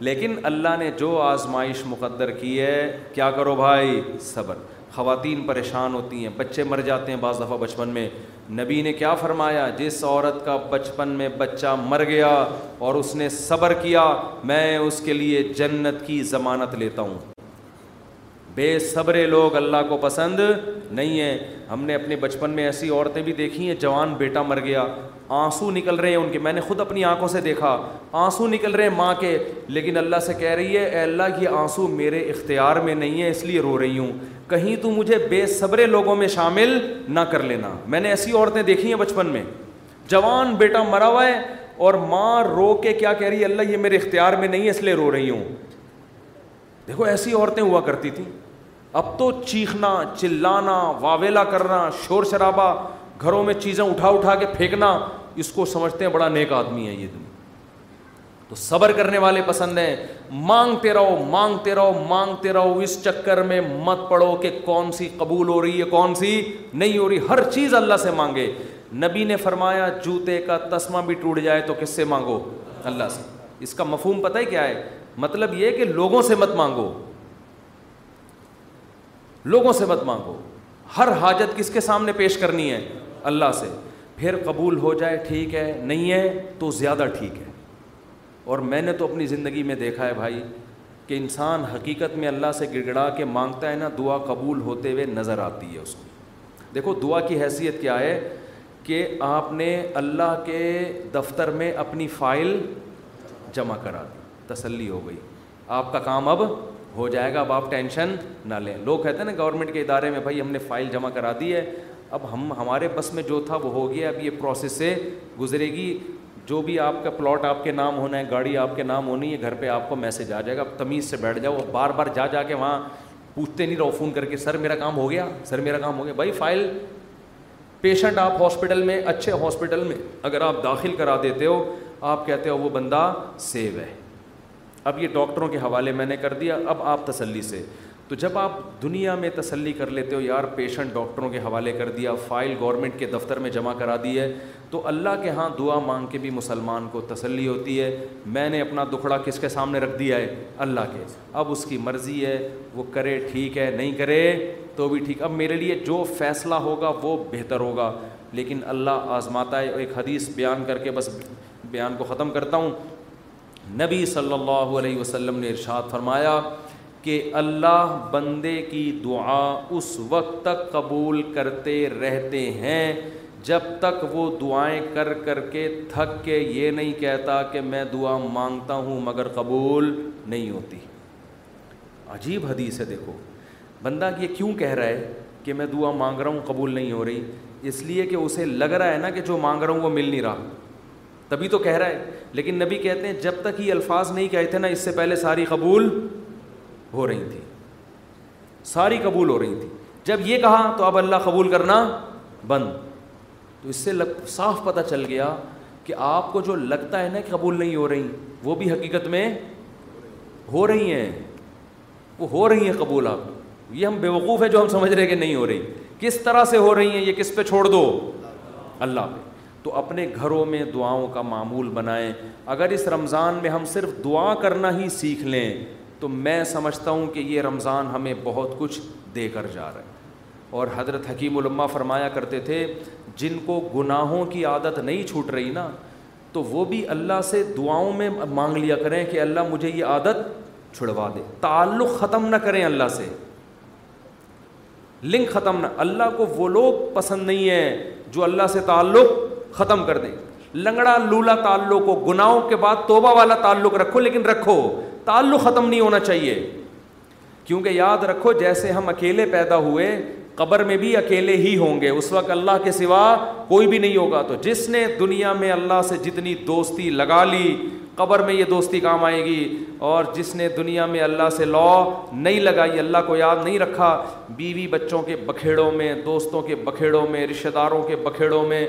لیکن اللہ نے جو آزمائش مقدر کی ہے کیا کرو بھائی صبر خواتین پریشان ہوتی ہیں بچے مر جاتے ہیں بعض دفعہ بچپن میں نبی نے کیا فرمایا جس عورت کا بچپن میں بچہ مر گیا اور اس نے صبر کیا میں اس کے لیے جنت کی ضمانت لیتا ہوں بے صبر لوگ اللہ کو پسند نہیں ہیں ہم نے اپنے بچپن میں ایسی عورتیں بھی دیکھی ہیں جوان بیٹا مر گیا آنسو نکل رہے ہیں ان کے میں نے خود اپنی آنکھوں سے دیکھا آنسو نکل رہے ہیں ماں کے لیکن اللہ سے کہہ رہی ہے اے اللہ یہ آنسو میرے اختیار میں نہیں ہے اس لیے رو رہی ہوں کہیں تو مجھے بے صبرے لوگوں میں شامل نہ کر لینا میں نے ایسی عورتیں دیکھی ہیں بچپن میں جوان بیٹا مرا ہوا ہے اور ماں رو کے کیا کہہ رہی ہے اللہ یہ میرے اختیار میں نہیں ہے اس لیے رو رہی ہوں دیکھو ایسی عورتیں ہوا کرتی تھیں اب تو چیخنا چلانا واویلا کرنا شور شرابہ گھروں میں چیزیں اٹھا اٹھا کے پھینکنا اس کو سمجھتے ہیں بڑا نیک آدمی ہے یہ دنیا تو صبر کرنے والے پسند ہیں مانگتے رہو مانگتے رہو مانگتے رہو اس چکر میں مت پڑو کہ کون سی قبول ہو رہی ہے کون سی نہیں ہو رہی ہر چیز اللہ سے مانگے نبی نے فرمایا جوتے کا تسمہ بھی ٹوٹ جائے تو کس سے مانگو اللہ سے اس کا مفہوم پتہ ہے کیا ہے مطلب یہ کہ لوگوں سے مت مانگو لوگوں سے مت مانگو ہر حاجت کس کے سامنے پیش کرنی ہے اللہ سے پھر قبول ہو جائے ٹھیک ہے نہیں ہے تو زیادہ ٹھیک ہے اور میں نے تو اپنی زندگی میں دیکھا ہے بھائی کہ انسان حقیقت میں اللہ سے گڑ گڑا کے مانگتا ہے نا دعا قبول ہوتے ہوئے نظر آتی ہے اس کو دیکھو دعا کی حیثیت کیا ہے کہ آپ نے اللہ کے دفتر میں اپنی فائل جمع کرا دی تسلی ہو گئی آپ کا کام اب ہو جائے گا اب آپ ٹینشن نہ لیں لوگ کہتے ہیں نا گورنمنٹ کے ادارے میں بھائی ہم نے فائل جمع کرا دی ہے اب ہم ہمارے بس میں جو تھا وہ ہو گیا اب یہ پروسیس سے گزرے گی جو بھی آپ کا پلاٹ آپ کے نام ہونا ہے گاڑی آپ کے نام ہونی ہے گھر پہ آپ کو میسج آ جائے گا اب تمیز سے بیٹھ جاؤ بار بار جا جا کے وہاں پوچھتے نہیں رہو فون کر کے سر میرا کام ہو گیا سر میرا کام ہو گیا بھائی فائل پیشنٹ آپ ہاسپٹل میں اچھے ہاسپٹل میں اگر آپ داخل کرا دیتے ہو آپ کہتے ہو وہ بندہ سیو ہے اب یہ ڈاکٹروں کے حوالے میں نے کر دیا اب آپ تسلی سے تو جب آپ دنیا میں تسلی کر لیتے ہو یار پیشنٹ ڈاکٹروں کے حوالے کر دیا فائل گورنمنٹ کے دفتر میں جمع کرا دی ہے تو اللہ کے ہاں دعا مانگ کے بھی مسلمان کو تسلی ہوتی ہے میں نے اپنا دکھڑا کس کے سامنے رکھ دیا ہے اللہ کے اب اس کی مرضی ہے وہ کرے ٹھیک ہے نہیں کرے تو بھی ٹھیک اب میرے لیے جو فیصلہ ہوگا وہ بہتر ہوگا لیکن اللہ آزماتا ہے ایک حدیث بیان کر کے بس بیان کو ختم کرتا ہوں نبی صلی اللہ علیہ وسلم نے ارشاد فرمایا کہ اللہ بندے کی دعا اس وقت تک قبول کرتے رہتے ہیں جب تک وہ دعائیں کر کر کے تھک کے یہ نہیں کہتا کہ میں دعا مانگتا ہوں مگر قبول نہیں ہوتی عجیب حدیث ہے دیکھو بندہ یہ کیوں کہہ رہا ہے کہ میں دعا مانگ رہا ہوں قبول نہیں ہو رہی اس لیے کہ اسے لگ رہا ہے نا کہ جو مانگ رہا ہوں وہ مل نہیں رہا تبھی تو کہہ رہا ہے لیکن نبی کہتے ہیں جب تک یہ الفاظ نہیں کہتے تھے نا اس سے پہلے ساری قبول ہو رہی تھی ساری قبول ہو رہی تھی جب یہ کہا تو اب اللہ قبول کرنا بند تو اس سے لگ صاف پتہ چل گیا کہ آپ کو جو لگتا ہے نا کہ قبول نہیں ہو رہی وہ بھی حقیقت میں ہو رہی ہیں وہ ہو رہی ہیں قبول آپ یہ ہم بیوقوف ہیں جو ہم سمجھ رہے کہ نہیں ہو رہی کس طرح سے ہو رہی ہیں یہ کس پہ چھوڑ دو اللہ پہ تو اپنے گھروں میں دعاؤں کا معمول بنائیں اگر اس رمضان میں ہم صرف دعا کرنا ہی سیکھ لیں تو میں سمجھتا ہوں کہ یہ رمضان ہمیں بہت کچھ دے کر جا رہا ہے اور حضرت حکیم علماء فرمایا کرتے تھے جن کو گناہوں کی عادت نہیں چھوٹ رہی نا تو وہ بھی اللہ سے دعاؤں میں مانگ لیا کریں کہ اللہ مجھے یہ عادت چھڑوا دے تعلق ختم نہ کریں اللہ سے لنک ختم نہ اللہ کو وہ لوگ پسند نہیں ہیں جو اللہ سے تعلق ختم کر دیں لنگڑا لولا تعلق کو گناہوں کے بعد توبہ والا تعلق رکھو لیکن رکھو تعلق ختم نہیں ہونا چاہیے کیونکہ یاد رکھو جیسے ہم اکیلے پیدا ہوئے قبر میں بھی اکیلے ہی ہوں گے اس وقت اللہ کے سوا کوئی بھی نہیں ہوگا تو جس نے دنیا میں اللہ سے جتنی دوستی لگا لی قبر میں یہ دوستی کام آئے گی اور جس نے دنیا میں اللہ سے لو نہیں لگائی اللہ کو یاد نہیں رکھا بیوی بچوں کے بکھیڑوں میں دوستوں کے بکھیڑوں میں رشتہ داروں کے بکھیڑوں میں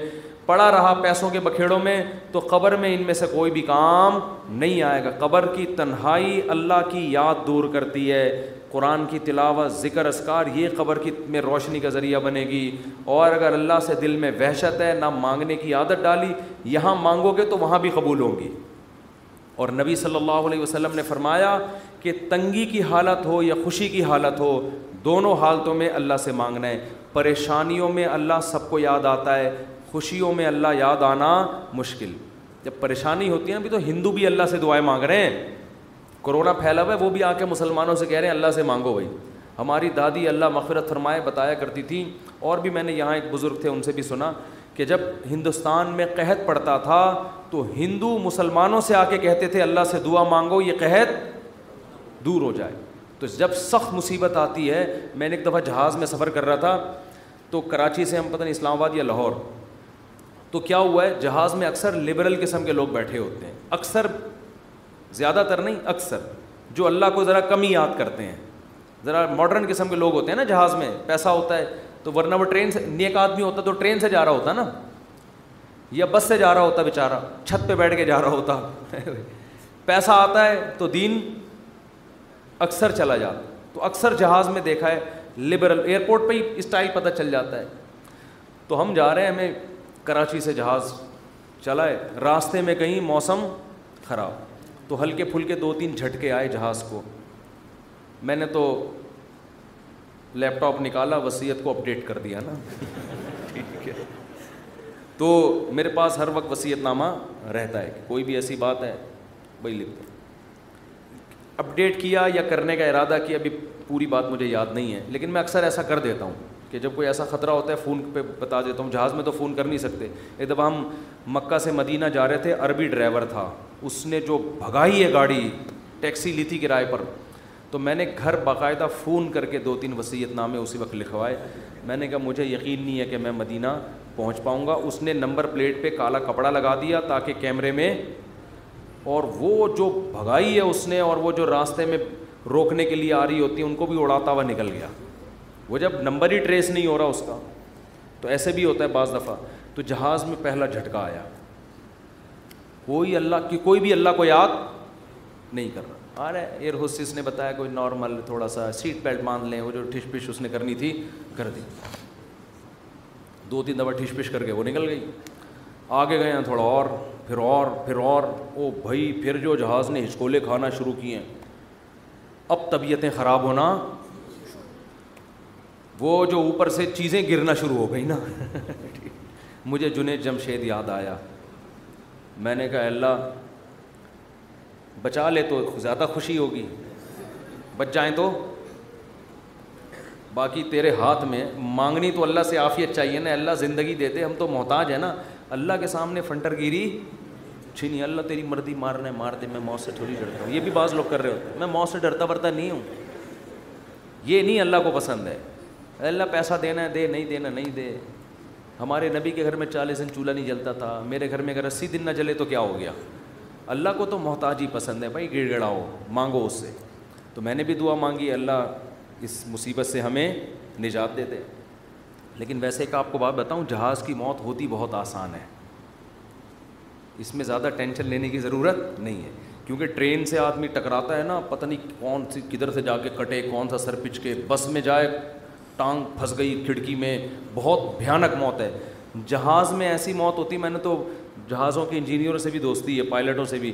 پڑا رہا پیسوں کے بکھیڑوں میں تو قبر میں ان میں سے کوئی بھی کام نہیں آئے گا قبر کی تنہائی اللہ کی یاد دور کرتی ہے قرآن کی تلاوت ذکر اسکار یہ قبر کی میں روشنی کا ذریعہ بنے گی اور اگر اللہ سے دل میں وحشت ہے نہ مانگنے کی عادت ڈالی یہاں مانگو گے تو وہاں بھی قبول ہوں گی اور نبی صلی اللہ علیہ وسلم نے فرمایا کہ تنگی کی حالت ہو یا خوشی کی حالت ہو دونوں حالتوں میں اللہ سے مانگنا ہے پریشانیوں میں اللہ سب کو یاد آتا ہے خوشیوں میں اللہ یاد آنا مشکل جب پریشانی ہوتی ہے ابھی تو ہندو بھی اللہ سے دعائیں مانگ رہے ہیں کورونا پھیلا ہوا ہے وہ بھی آ کے مسلمانوں سے کہہ رہے ہیں اللہ سے مانگو بھائی ہماری دادی اللہ مغفرت فرمائے بتایا کرتی تھیں اور بھی میں نے یہاں ایک بزرگ تھے ان سے بھی سنا کہ جب ہندوستان میں قحط پڑتا تھا تو ہندو مسلمانوں سے آ کے کہتے تھے اللہ سے دعا مانگو یہ قحط دور ہو جائے تو جب سخت مصیبت آتی ہے میں نے ایک دفعہ جہاز میں سفر کر رہا تھا تو کراچی سے ہم پتہ نہیں اسلام آباد یا لاہور تو کیا ہوا ہے جہاز میں اکثر لبرل قسم کے لوگ بیٹھے ہوتے ہیں اکثر زیادہ تر نہیں اکثر جو اللہ کو ذرا کم ہی یاد کرتے ہیں ذرا ماڈرن قسم کے لوگ ہوتے ہیں نا جہاز میں پیسہ ہوتا ہے تو ورنہ وہ ٹرین سے نیک آدمی ہوتا تو ٹرین سے جا رہا ہوتا نا یا بس سے جا رہا ہوتا بے چارہ چھت پہ بیٹھ کے جا رہا ہوتا پیسہ آتا ہے تو دین اکثر چلا جا تو اکثر جہاز میں دیکھا ہے لبرل ایئرپورٹ پہ ہی اسٹائل پتہ چل جاتا ہے تو ہم جا رہے ہیں ہمیں کراچی سے جہاز چلائے راستے میں کہیں موسم خراب تو ہلکے پھلکے دو تین جھٹکے آئے جہاز کو میں نے تو لیپ ٹاپ نکالا وصیت کو اپڈیٹ کر دیا نا ٹھیک ہے تو میرے پاس ہر وقت وصیت نامہ رہتا ہے کوئی بھی ایسی بات ہے لکھ لکھتے اپڈیٹ کیا یا کرنے کا ارادہ کیا ابھی پوری بات مجھے یاد نہیں ہے لیکن میں اکثر ایسا کر دیتا ہوں کہ جب کوئی ایسا خطرہ ہوتا ہے فون پہ بتا دیتا ہوں جہاز میں تو فون کر نہیں سکتے ایک دفعہ ہم مکہ سے مدینہ جا رہے تھے عربی ڈرائیور تھا اس نے جو بھگائی ہے گاڑی ٹیکسی لی تھی کرائے پر تو میں نے گھر باقاعدہ فون کر کے دو تین وصیت نامے اسی وقت لکھوائے میں نے کہا مجھے یقین نہیں ہے کہ میں مدینہ پہنچ پاؤں گا اس نے نمبر پلیٹ پہ کالا کپڑا لگا دیا تاکہ کیمرے میں اور وہ جو بھگائی ہے اس نے اور وہ جو راستے میں روکنے کے لیے آ رہی ہوتی ہے ان کو بھی اڑاتا ہوا نکل گیا وہ جب نمبر ہی ٹریس نہیں ہو رہا اس کا تو ایسے بھی ہوتا ہے بعض دفعہ تو جہاز میں پہلا جھٹکا آیا کوئی اللہ کی کوئی بھی اللہ کو یاد نہیں کر رہا آ رہا ہے ایئر ہوسٹس نے بتایا کوئی نارمل تھوڑا سا سیٹ بیلٹ باندھ لیں وہ جو ٹھش پش اس نے کرنی تھی کر دی دو تین دفعہ ٹھش پش کر کے وہ نکل گئی آگے گئے ہیں تھوڑا اور پھر اور پھر اور او بھائی پھر جو جہاز نے ہچکولے کھانا شروع کیے ہیں اب طبیعتیں خراب ہونا وہ جو اوپر سے چیزیں گرنا شروع ہو گئی نا مجھے جنید جمشید یاد آیا میں نے کہا اللہ بچا لے تو زیادہ خوشی ہوگی بچ جائیں تو باقی تیرے ہاتھ میں مانگنی تو اللہ سے عافیت چاہیے نا اللہ زندگی دے دے ہم تو محتاج ہیں نا اللہ کے سامنے فنٹر گیری چھینی اللہ تیری مردی مار دے میں موت سے تھوڑی ڈرتا ہوں یہ بھی بعض لوگ کر رہے ہوتے ہیں میں موت سے ڈرتا برتا نہیں ہوں یہ نہیں اللہ کو پسند ہے اللہ پیسہ دینا ہے دے نہیں دینا نہیں دے ہمارے نبی کے گھر میں چالیس دن چولہا نہیں جلتا تھا میرے گھر میں اگر اسی دن نہ جلے تو کیا ہو گیا اللہ کو تو محتاج ہی پسند ہے بھائی گڑ گڑاؤ مانگو اس سے تو میں نے بھی دعا مانگی اللہ اس مصیبت سے ہمیں نجات دے دے لیکن ویسے کہ آپ کو بات بتاؤں جہاز کی موت ہوتی بہت آسان ہے اس میں زیادہ ٹینشن لینے کی ضرورت نہیں ہے کیونکہ ٹرین سے آدمی ٹکراتا ہے نا پتہ نہیں کون سی کدھر سے جا کے کٹے کون سا سر پچ کے بس میں جائے ٹانگ پھنس گئی کھڑکی میں بہت بھیانک موت ہے جہاز میں ایسی موت ہوتی میں نے تو جہازوں کے انجینئروں سے بھی دوستی ہے پائلٹوں سے بھی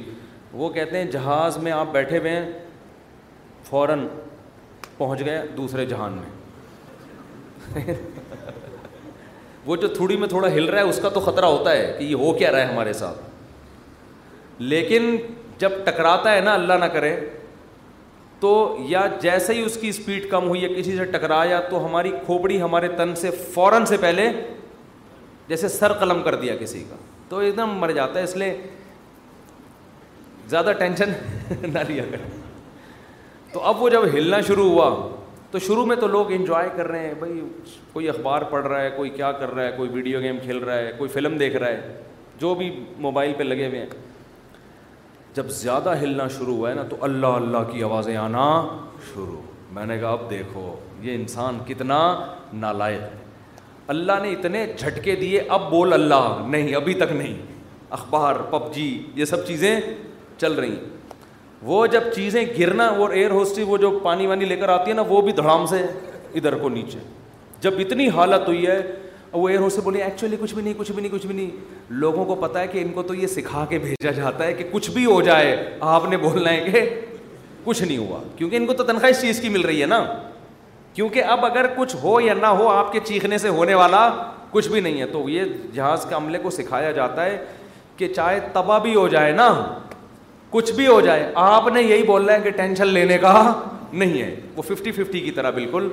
وہ کہتے ہیں جہاز میں آپ بیٹھے ہوئے ہیں فوراً پہنچ گئے دوسرے جہان میں وہ جو تھوڑی میں تھوڑا ہل رہا ہے اس کا تو خطرہ ہوتا ہے کہ یہ ہو کیا رہا ہے ہمارے ساتھ لیکن جب ٹکراتا ہے نا اللہ نہ کرے تو یا جیسے ہی اس کی اسپیڈ کم ہوئی یا کسی سے ٹکرایا تو ہماری کھوپڑی ہمارے تن سے فوراً سے پہلے جیسے سر قلم کر دیا کسی کا تو ایک دم مر جاتا ہے اس لیے زیادہ ٹینشن نہ لیا کر تو اب وہ جب ہلنا شروع ہوا تو شروع میں تو لوگ انجوائے کر رہے ہیں بھائی کوئی اخبار پڑھ رہا ہے کوئی کیا کر رہا ہے کوئی ویڈیو گیم کھیل رہا ہے کوئی فلم دیکھ رہا ہے جو بھی موبائل پہ لگے ہوئے ہیں جب زیادہ ہلنا شروع ہوا ہے نا تو اللہ اللہ کی آوازیں آنا شروع میں نے کہا اب دیکھو یہ انسان کتنا نالائق اللہ نے اتنے جھٹکے دیے اب بول اللہ نہیں ابھی تک نہیں اخبار پب جی یہ سب چیزیں چل رہی ہیں وہ جب چیزیں گرنا اور ایئر ہوسٹی وہ جو پانی وانی لے کر آتی ہے نا وہ بھی دھڑام سے ادھر کو نیچے جب اتنی حالت ہوئی ہے تو وہ ایئروں سے بولے ایکچولی کچھ بھی نہیں کچھ بھی نہیں کچھ بھی نہیں لوگوں کو پتا ہے کہ ان کو تو یہ سکھا کے بھیجا جاتا ہے کہ کچھ بھی ہو جائے آپ نے بولنا ہے کہ کچھ نہیں ہوا کیونکہ ان کو تو تنخواہ اس چیز کی مل رہی ہے نا کیونکہ اب اگر کچھ ہو یا نہ ہو آپ کے چیخنے سے ہونے والا کچھ بھی نہیں ہے تو یہ جہاز کے عملے کو سکھایا جاتا ہے کہ چاہے تباہ بھی ہو جائے نا کچھ بھی ہو جائے آپ نے یہی بولنا ہے کہ ٹینشن لینے کا نہیں ہے وہ ففٹی ففٹی کی طرح بالکل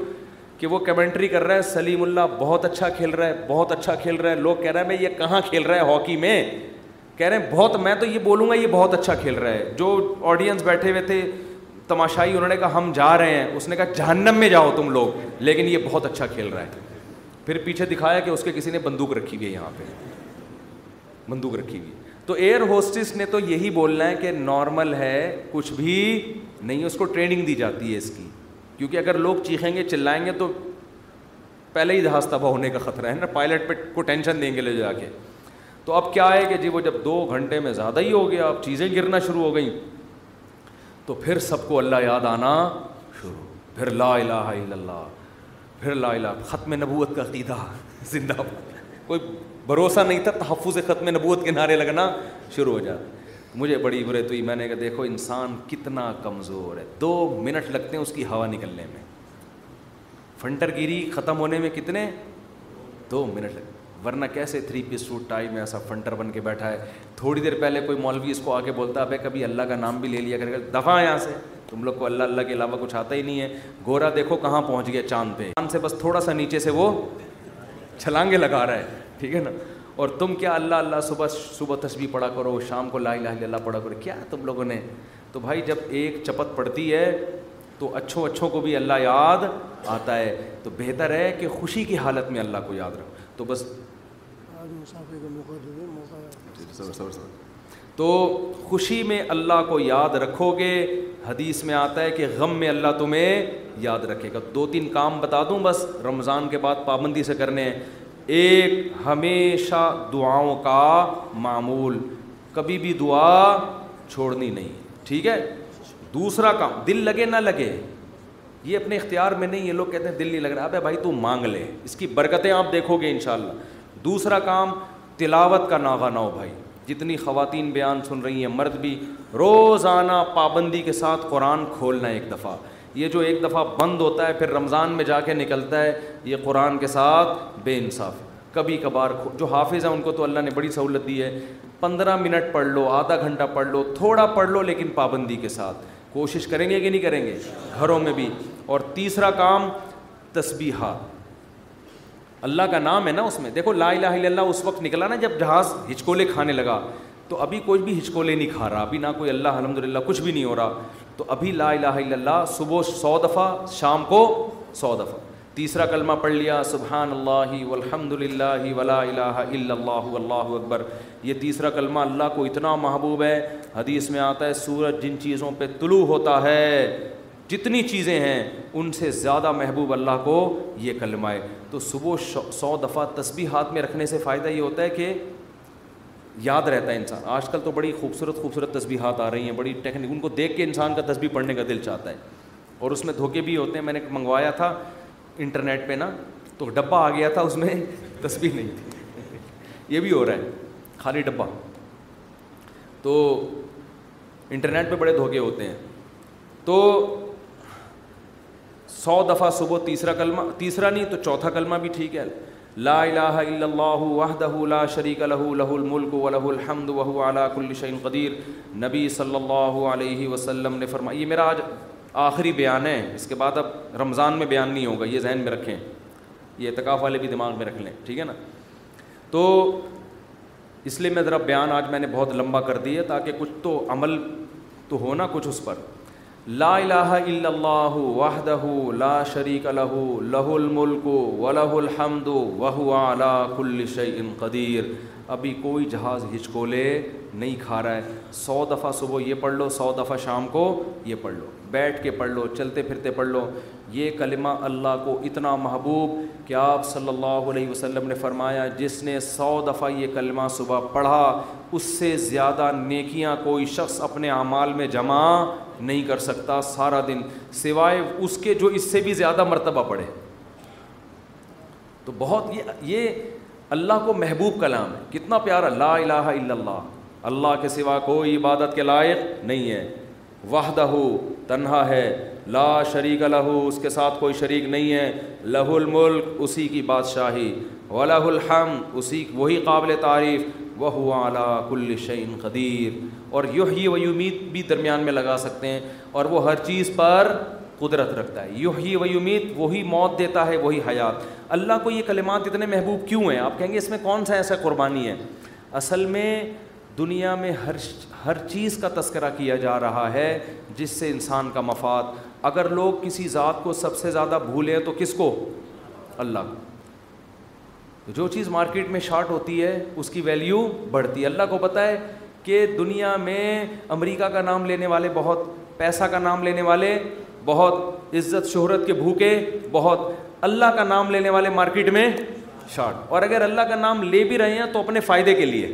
کہ وہ کمنٹری کر رہا ہے سلیم اللہ بہت اچھا کھیل رہا ہے بہت اچھا کھیل رہا ہے لوگ کہہ رہے ہیں میں یہ کہاں کھیل رہا ہے ہاکی میں کہہ رہے ہیں بہت میں تو یہ بولوں گا یہ بہت اچھا کھیل رہا ہے جو آڈینس بیٹھے ہوئے تھے تماشائی انہوں نے کہا ہم جا رہے ہیں اس نے کہا جہنم میں جاؤ تم لوگ لیکن یہ بہت اچھا کھیل رہا ہے پھر پیچھے دکھایا کہ اس کے کسی نے بندوق رکھی گئی یہاں پہ بندوق رکھی گئی تو ایئر ہوسٹس نے تو یہی بولنا ہے کہ نارمل ہے کچھ بھی نہیں اس کو ٹریننگ دی جاتی ہے اس کی کیونکہ اگر لوگ چیخیں گے چلائیں گے تو پہلے ہی جہاز تباہ ہونے کا خطرہ ہے نا پائلٹ پہ کو ٹینشن دیں گے لے جا کے تو اب کیا ہے کہ جی وہ جب دو گھنٹے میں زیادہ ہی ہو گیا اب چیزیں گرنا شروع ہو گئیں تو پھر سب کو اللہ یاد آنا شروع پھر لا الہ الا اللہ پھر لا الہ ختم نبوت کا عقیدہ زندہ کوئی بھروسہ نہیں تھا تحفظ ختم نبوت کے نعرے لگنا شروع ہو جاتا مجھے بڑی عبرت ہوئی میں نے کہا دیکھو انسان کتنا کمزور ہے دو منٹ لگتے ہیں اس کی ہوا نکلنے میں فنٹر گیری ختم ہونے میں کتنے دو منٹ لگتے ورنہ کیسے تھری پیس سوٹ ٹائی میں ایسا فنٹر بن کے بیٹھا ہے تھوڑی دیر پہلے کوئی مولوی اس کو آ کے بولتا پہ کبھی اللہ کا نام بھی لے لیا کرے دفعہ یہاں سے تم لوگ کو اللہ اللہ کے علاوہ کچھ آتا ہی نہیں ہے گورا دیکھو کہاں پہنچ گیا چاند پہ چاند سے بس تھوڑا سا نیچے سے وہ چھلانگے لگا رہا ہے ٹھیک ہے نا اور تم کیا اللہ اللہ صبح صبح تسبیح پڑھا کرو شام کو لا الہ الا اللہ پڑھا کرو کیا تم لوگوں نے تو بھائی جب ایک چپت پڑتی ہے تو اچھوں اچھوں کو بھی اللہ یاد آتا ہے تو بہتر ہے کہ خوشی کی حالت میں اللہ کو یاد رکھو تو بس تو خوشی میں اللہ کو یاد رکھو گے حدیث میں آتا ہے کہ غم میں اللہ تمہیں یاد رکھے گا دو تین کام بتا دوں بس رمضان کے بعد پابندی سے کرنے ہیں ایک ہمیشہ دعاؤں کا معمول کبھی بھی دعا چھوڑنی نہیں ٹھیک ہے دوسرا کام دل لگے نہ لگے یہ اپنے اختیار میں نہیں یہ لوگ کہتے ہیں دل نہیں لگ رہا ابے بھائی تو مانگ لے اس کی برکتیں آپ دیکھو گے انشاءاللہ دوسرا کام تلاوت کا ناغہ ہو بھائی جتنی خواتین بیان سن رہی ہیں مرد بھی روزانہ پابندی کے ساتھ قرآن کھولنا ایک دفعہ یہ جو ایک دفعہ بند ہوتا ہے پھر رمضان میں جا کے نکلتا ہے یہ قرآن کے ساتھ بے انصاف کبھی کبھار جو حافظ ہیں ان کو تو اللہ نے بڑی سہولت دی ہے پندرہ منٹ پڑھ لو آدھا گھنٹہ پڑھ لو تھوڑا پڑھ لو لیکن پابندی کے ساتھ کوشش کریں گے کہ نہیں کریں گے گھروں میں بھی اور تیسرا کام تسبیحات اللہ کا نام ہے نا اس میں دیکھو لا الہ الا اللہ اس وقت نکلا نا جب جہاز ہچکولے کھانے لگا تو ابھی کوئی بھی ہچکولے نہیں کھا رہا ابھی نہ کوئی اللہ الحمد للہ کچھ بھی نہیں ہو رہا تو ابھی لا الہ الا اللہ صبح سو دفعہ شام کو سو دفعہ تیسرا کلمہ پڑھ لیا سبحان اللہ والحمد للہ ولا الہ الا اللہ اللہ اکبر یہ تیسرا کلمہ اللہ کو اتنا محبوب ہے حدیث میں آتا ہے سورج جن چیزوں پہ طلوع ہوتا ہے جتنی چیزیں ہیں ان سے زیادہ محبوب اللہ کو یہ کلمہ ہے تو صبح سو دفعہ تسبیح ہاتھ میں رکھنے سے فائدہ یہ ہوتا ہے کہ یاد رہتا ہے انسان آج کل تو بڑی خوبصورت خوبصورت تصبیحات آ رہی ہیں بڑی ٹیکنیک ان کو دیکھ کے انسان کا تصبیح پڑھنے کا دل چاہتا ہے اور اس میں دھوکے بھی ہوتے ہیں میں نے منگوایا تھا انٹرنیٹ پہ نا تو ڈبہ آ گیا تھا اس میں تصبیح نہیں تھی یہ بھی ہو رہا ہے خالی ڈبہ تو انٹرنیٹ پہ بڑے دھوکے ہوتے ہیں تو سو دفعہ صبح تیسرا کلمہ تیسرا نہیں تو چوتھا کلمہ بھی ٹھیک ہے لا الہ الا اللہ وحدہ لا شریک لہ الملک وہ الحمد علا کل شئین قدیر نبی صلی اللہ علیہ وسلم نے فرمایا یہ میرا آج آخری بیان ہے اس کے بعد اب رمضان میں بیان نہیں ہوگا یہ ذہن میں رکھیں یہ اعتکاف والے بھی دماغ میں رکھ لیں ٹھیک ہے نا تو اس لیے میں ذرا بیان آج میں نے بہت لمبا کر دی ہے تاکہ کچھ تو عمل تو ہونا کچھ اس پر لا الہ الا اللہ وحدہ لا شریک لہ لہ الملک الحمد وہو علا کل قدیر ابھی کوئی جہاز ہچکولے نہیں کھا رہا ہے سو دفعہ صبح یہ پڑھ لو سو دفعہ شام کو یہ پڑھ لو بیٹھ کے پڑھ لو چلتے پھرتے پڑھ لو یہ کلمہ اللہ کو اتنا محبوب کہ آپ صلی اللہ علیہ وسلم نے فرمایا جس نے سو دفعہ یہ کلمہ صبح پڑھا اس سے زیادہ نیکیاں کوئی شخص اپنے اعمال میں جمع نہیں کر سکتا سارا دن سوائے اس کے جو اس سے بھی زیادہ مرتبہ پڑے تو بہت یہ یہ اللہ کو محبوب کلام ہے کتنا پیارا لا الہ الا اللہ اللہ کے سوا کوئی عبادت کے لائق نہیں ہے وحدہ تنہا ہے لا شریک لہو اس کے ساتھ کوئی شریک نہیں ہے لہ الملک اسی کی بادشاہی ولہ الحم اسی وہی قابل تعریف وہ اعلیٰ کل شعین قدیر اور یہی و امید بھی درمیان میں لگا سکتے ہیں اور وہ ہر چیز پر قدرت رکھتا ہے یہی و امید وہی موت دیتا ہے وہی حیات اللہ کو یہ کلمات اتنے محبوب کیوں ہیں آپ کہیں گے اس میں کون سا ایسا قربانی ہے اصل میں دنیا میں ہر ہر چیز کا تذکرہ کیا جا رہا ہے جس سے انسان کا مفاد اگر لوگ کسی ذات کو سب سے زیادہ بھولیں تو کس کو اللہ کو جو چیز مارکیٹ میں شارٹ ہوتی ہے اس کی ویلیو بڑھتی ہے اللہ کو پتہ ہے کہ دنیا میں امریکہ کا نام لینے والے بہت پیسہ کا نام لینے والے بہت عزت شہرت کے بھوکے بہت اللہ کا نام لینے والے مارکیٹ میں شارٹ اور اگر اللہ کا نام لے بھی رہے ہیں تو اپنے فائدے کے لیے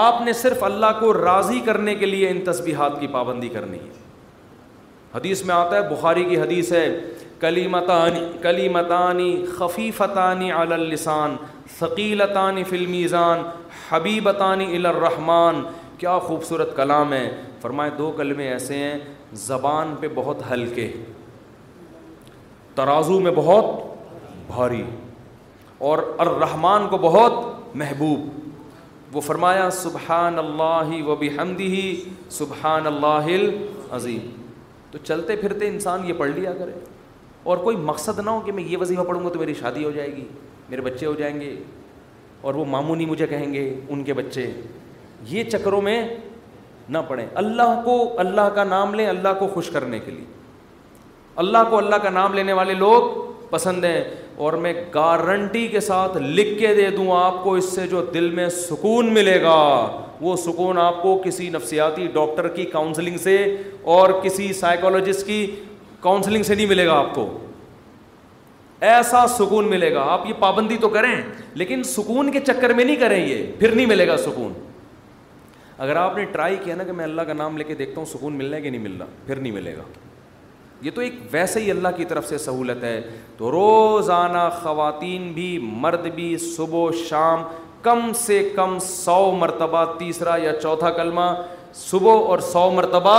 آپ نے صرف اللہ کو راضی کرنے کے لیے ان تسبیحات کی پابندی کرنی ہے حدیث میں آتا ہے بخاری کی حدیث ہے کلیمتانی کلیمتانی خفیفتانی علی اللسان ثقیلتانی فی المیزان فلمیزان الی الرحمن کیا خوبصورت کلام ہے فرمائے دو کلمے ایسے ہیں زبان پہ بہت ہلکے ترازو میں بہت بھاری اور الرحمان کو بہت محبوب وہ فرمایا سبحان اللہ و ہمدی سبحان اللہ عظیم تو چلتے پھرتے انسان یہ پڑھ لیا کرے اور کوئی مقصد نہ ہو کہ میں یہ وظیفہ پڑھوں گا تو میری شادی ہو جائے گی میرے بچے ہو جائیں گے اور وہ نہیں مجھے کہیں گے ان کے بچے یہ چکروں میں نہ پڑھیں اللہ کو اللہ کا نام لیں اللہ کو خوش کرنے کے لیے اللہ کو اللہ کا نام لینے والے لوگ پسند ہیں اور میں گارنٹی کے ساتھ لکھ کے دے دوں آپ کو اس سے جو دل میں سکون ملے گا وہ سکون آپ کو کسی نفسیاتی ڈاکٹر کی کاؤنسلنگ سے اور کسی سائیکولوجسٹ کی کاؤنسلنگ سے نہیں ملے گا آپ کو ایسا سکون ملے گا آپ یہ پابندی تو کریں لیکن سکون کے چکر میں نہیں کریں یہ پھر نہیں ملے گا سکون اگر آپ نے ٹرائی کیا نا کہ میں اللہ کا نام لے کے دیکھتا ہوں سکون ملنا ہے کہ نہیں ملنا پھر نہیں ملے گا یہ تو ایک ویسے ہی اللہ کی طرف سے سہولت ہے تو روزانہ خواتین بھی مرد بھی صبح و شام کم سے کم سو مرتبہ تیسرا یا چوتھا کلمہ صبح اور سو مرتبہ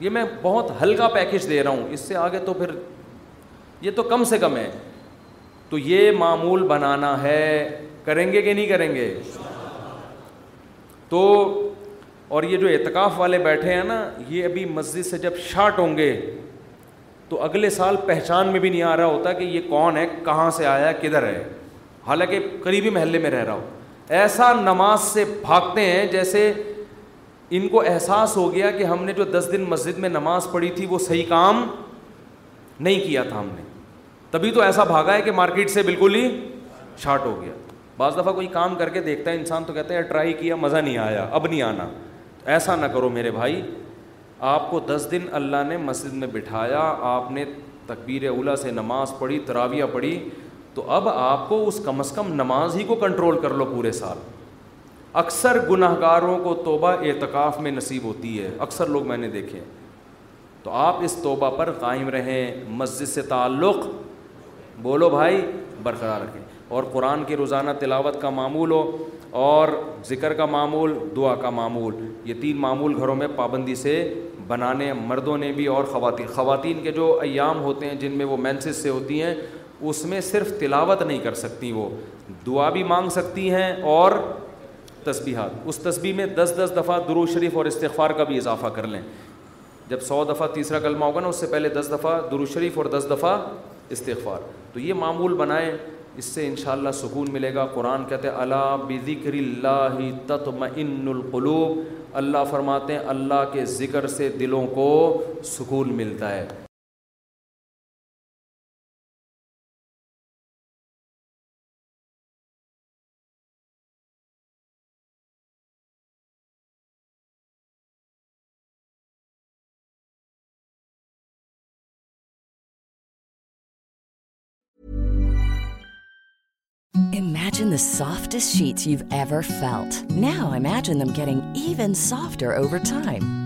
یہ میں بہت ہلکا پیکج دے رہا ہوں اس سے آگے تو پھر یہ تو کم سے کم ہے تو یہ معمول بنانا ہے کریں گے کہ نہیں کریں گے تو اور یہ جو اعتکاف والے بیٹھے ہیں نا یہ ابھی مسجد سے جب شاٹ ہوں گے تو اگلے سال پہچان میں بھی نہیں آ رہا ہوتا کہ یہ کون ہے کہاں سے آیا کدھر ہے حالانکہ قریبی محلے میں رہ رہا ہو ایسا نماز سے بھاگتے ہیں جیسے ان کو احساس ہو گیا کہ ہم نے جو دس دن مسجد میں نماز پڑھی تھی وہ صحیح کام نہیں کیا تھا ہم نے تبھی تو ایسا بھاگا ہے کہ مارکیٹ سے بالکل ہی شارٹ ہو گیا بعض دفعہ کوئی کام کر کے دیکھتا ہے انسان تو کہتا ہے ٹرائی کیا مزہ نہیں آیا اب نہیں آنا ایسا نہ کرو میرے بھائی آپ کو دس دن اللہ نے مسجد میں بٹھایا آپ نے تقبیر اولا سے نماز پڑھی تراویہ پڑھی تو اب آپ کو اس کم از کم نماز ہی کو کنٹرول کر لو پورے سال اکثر گناہ گاروں کو توبہ اعتکاف میں نصیب ہوتی ہے اکثر لوگ میں نے دیکھے تو آپ اس توبہ پر قائم رہیں مسجد سے تعلق بولو بھائی برقرار رکھیں اور قرآن کی روزانہ تلاوت کا معمول ہو اور ذکر کا معمول دعا کا معمول یہ تین معمول گھروں میں پابندی سے بنانے مردوں نے بھی اور خواتین خواتین کے جو ایام ہوتے ہیں جن میں وہ مینسز سے ہوتی ہیں اس میں صرف تلاوت نہیں کر سکتی وہ دعا بھی مانگ سکتی ہیں اور تسبیحات اس تسبیح میں دس دس دفعہ درو شریف اور استغفار کا بھی اضافہ کر لیں جب سو دفعہ تیسرا کلمہ ہوگا نا اس سے پہلے دس دفعہ درو شریف اور دس دفعہ استغفار تو یہ معمول بنائیں اس سے انشاءاللہ سکون ملے گا قرآن کہتے ہیں اللہ بذکر اللہ تطمئن القلوب اللہ فرماتے ہیں اللہ کے ذکر سے دلوں کو سکون ملتا ہے softest sheet you ever felt نا amazing even softer over time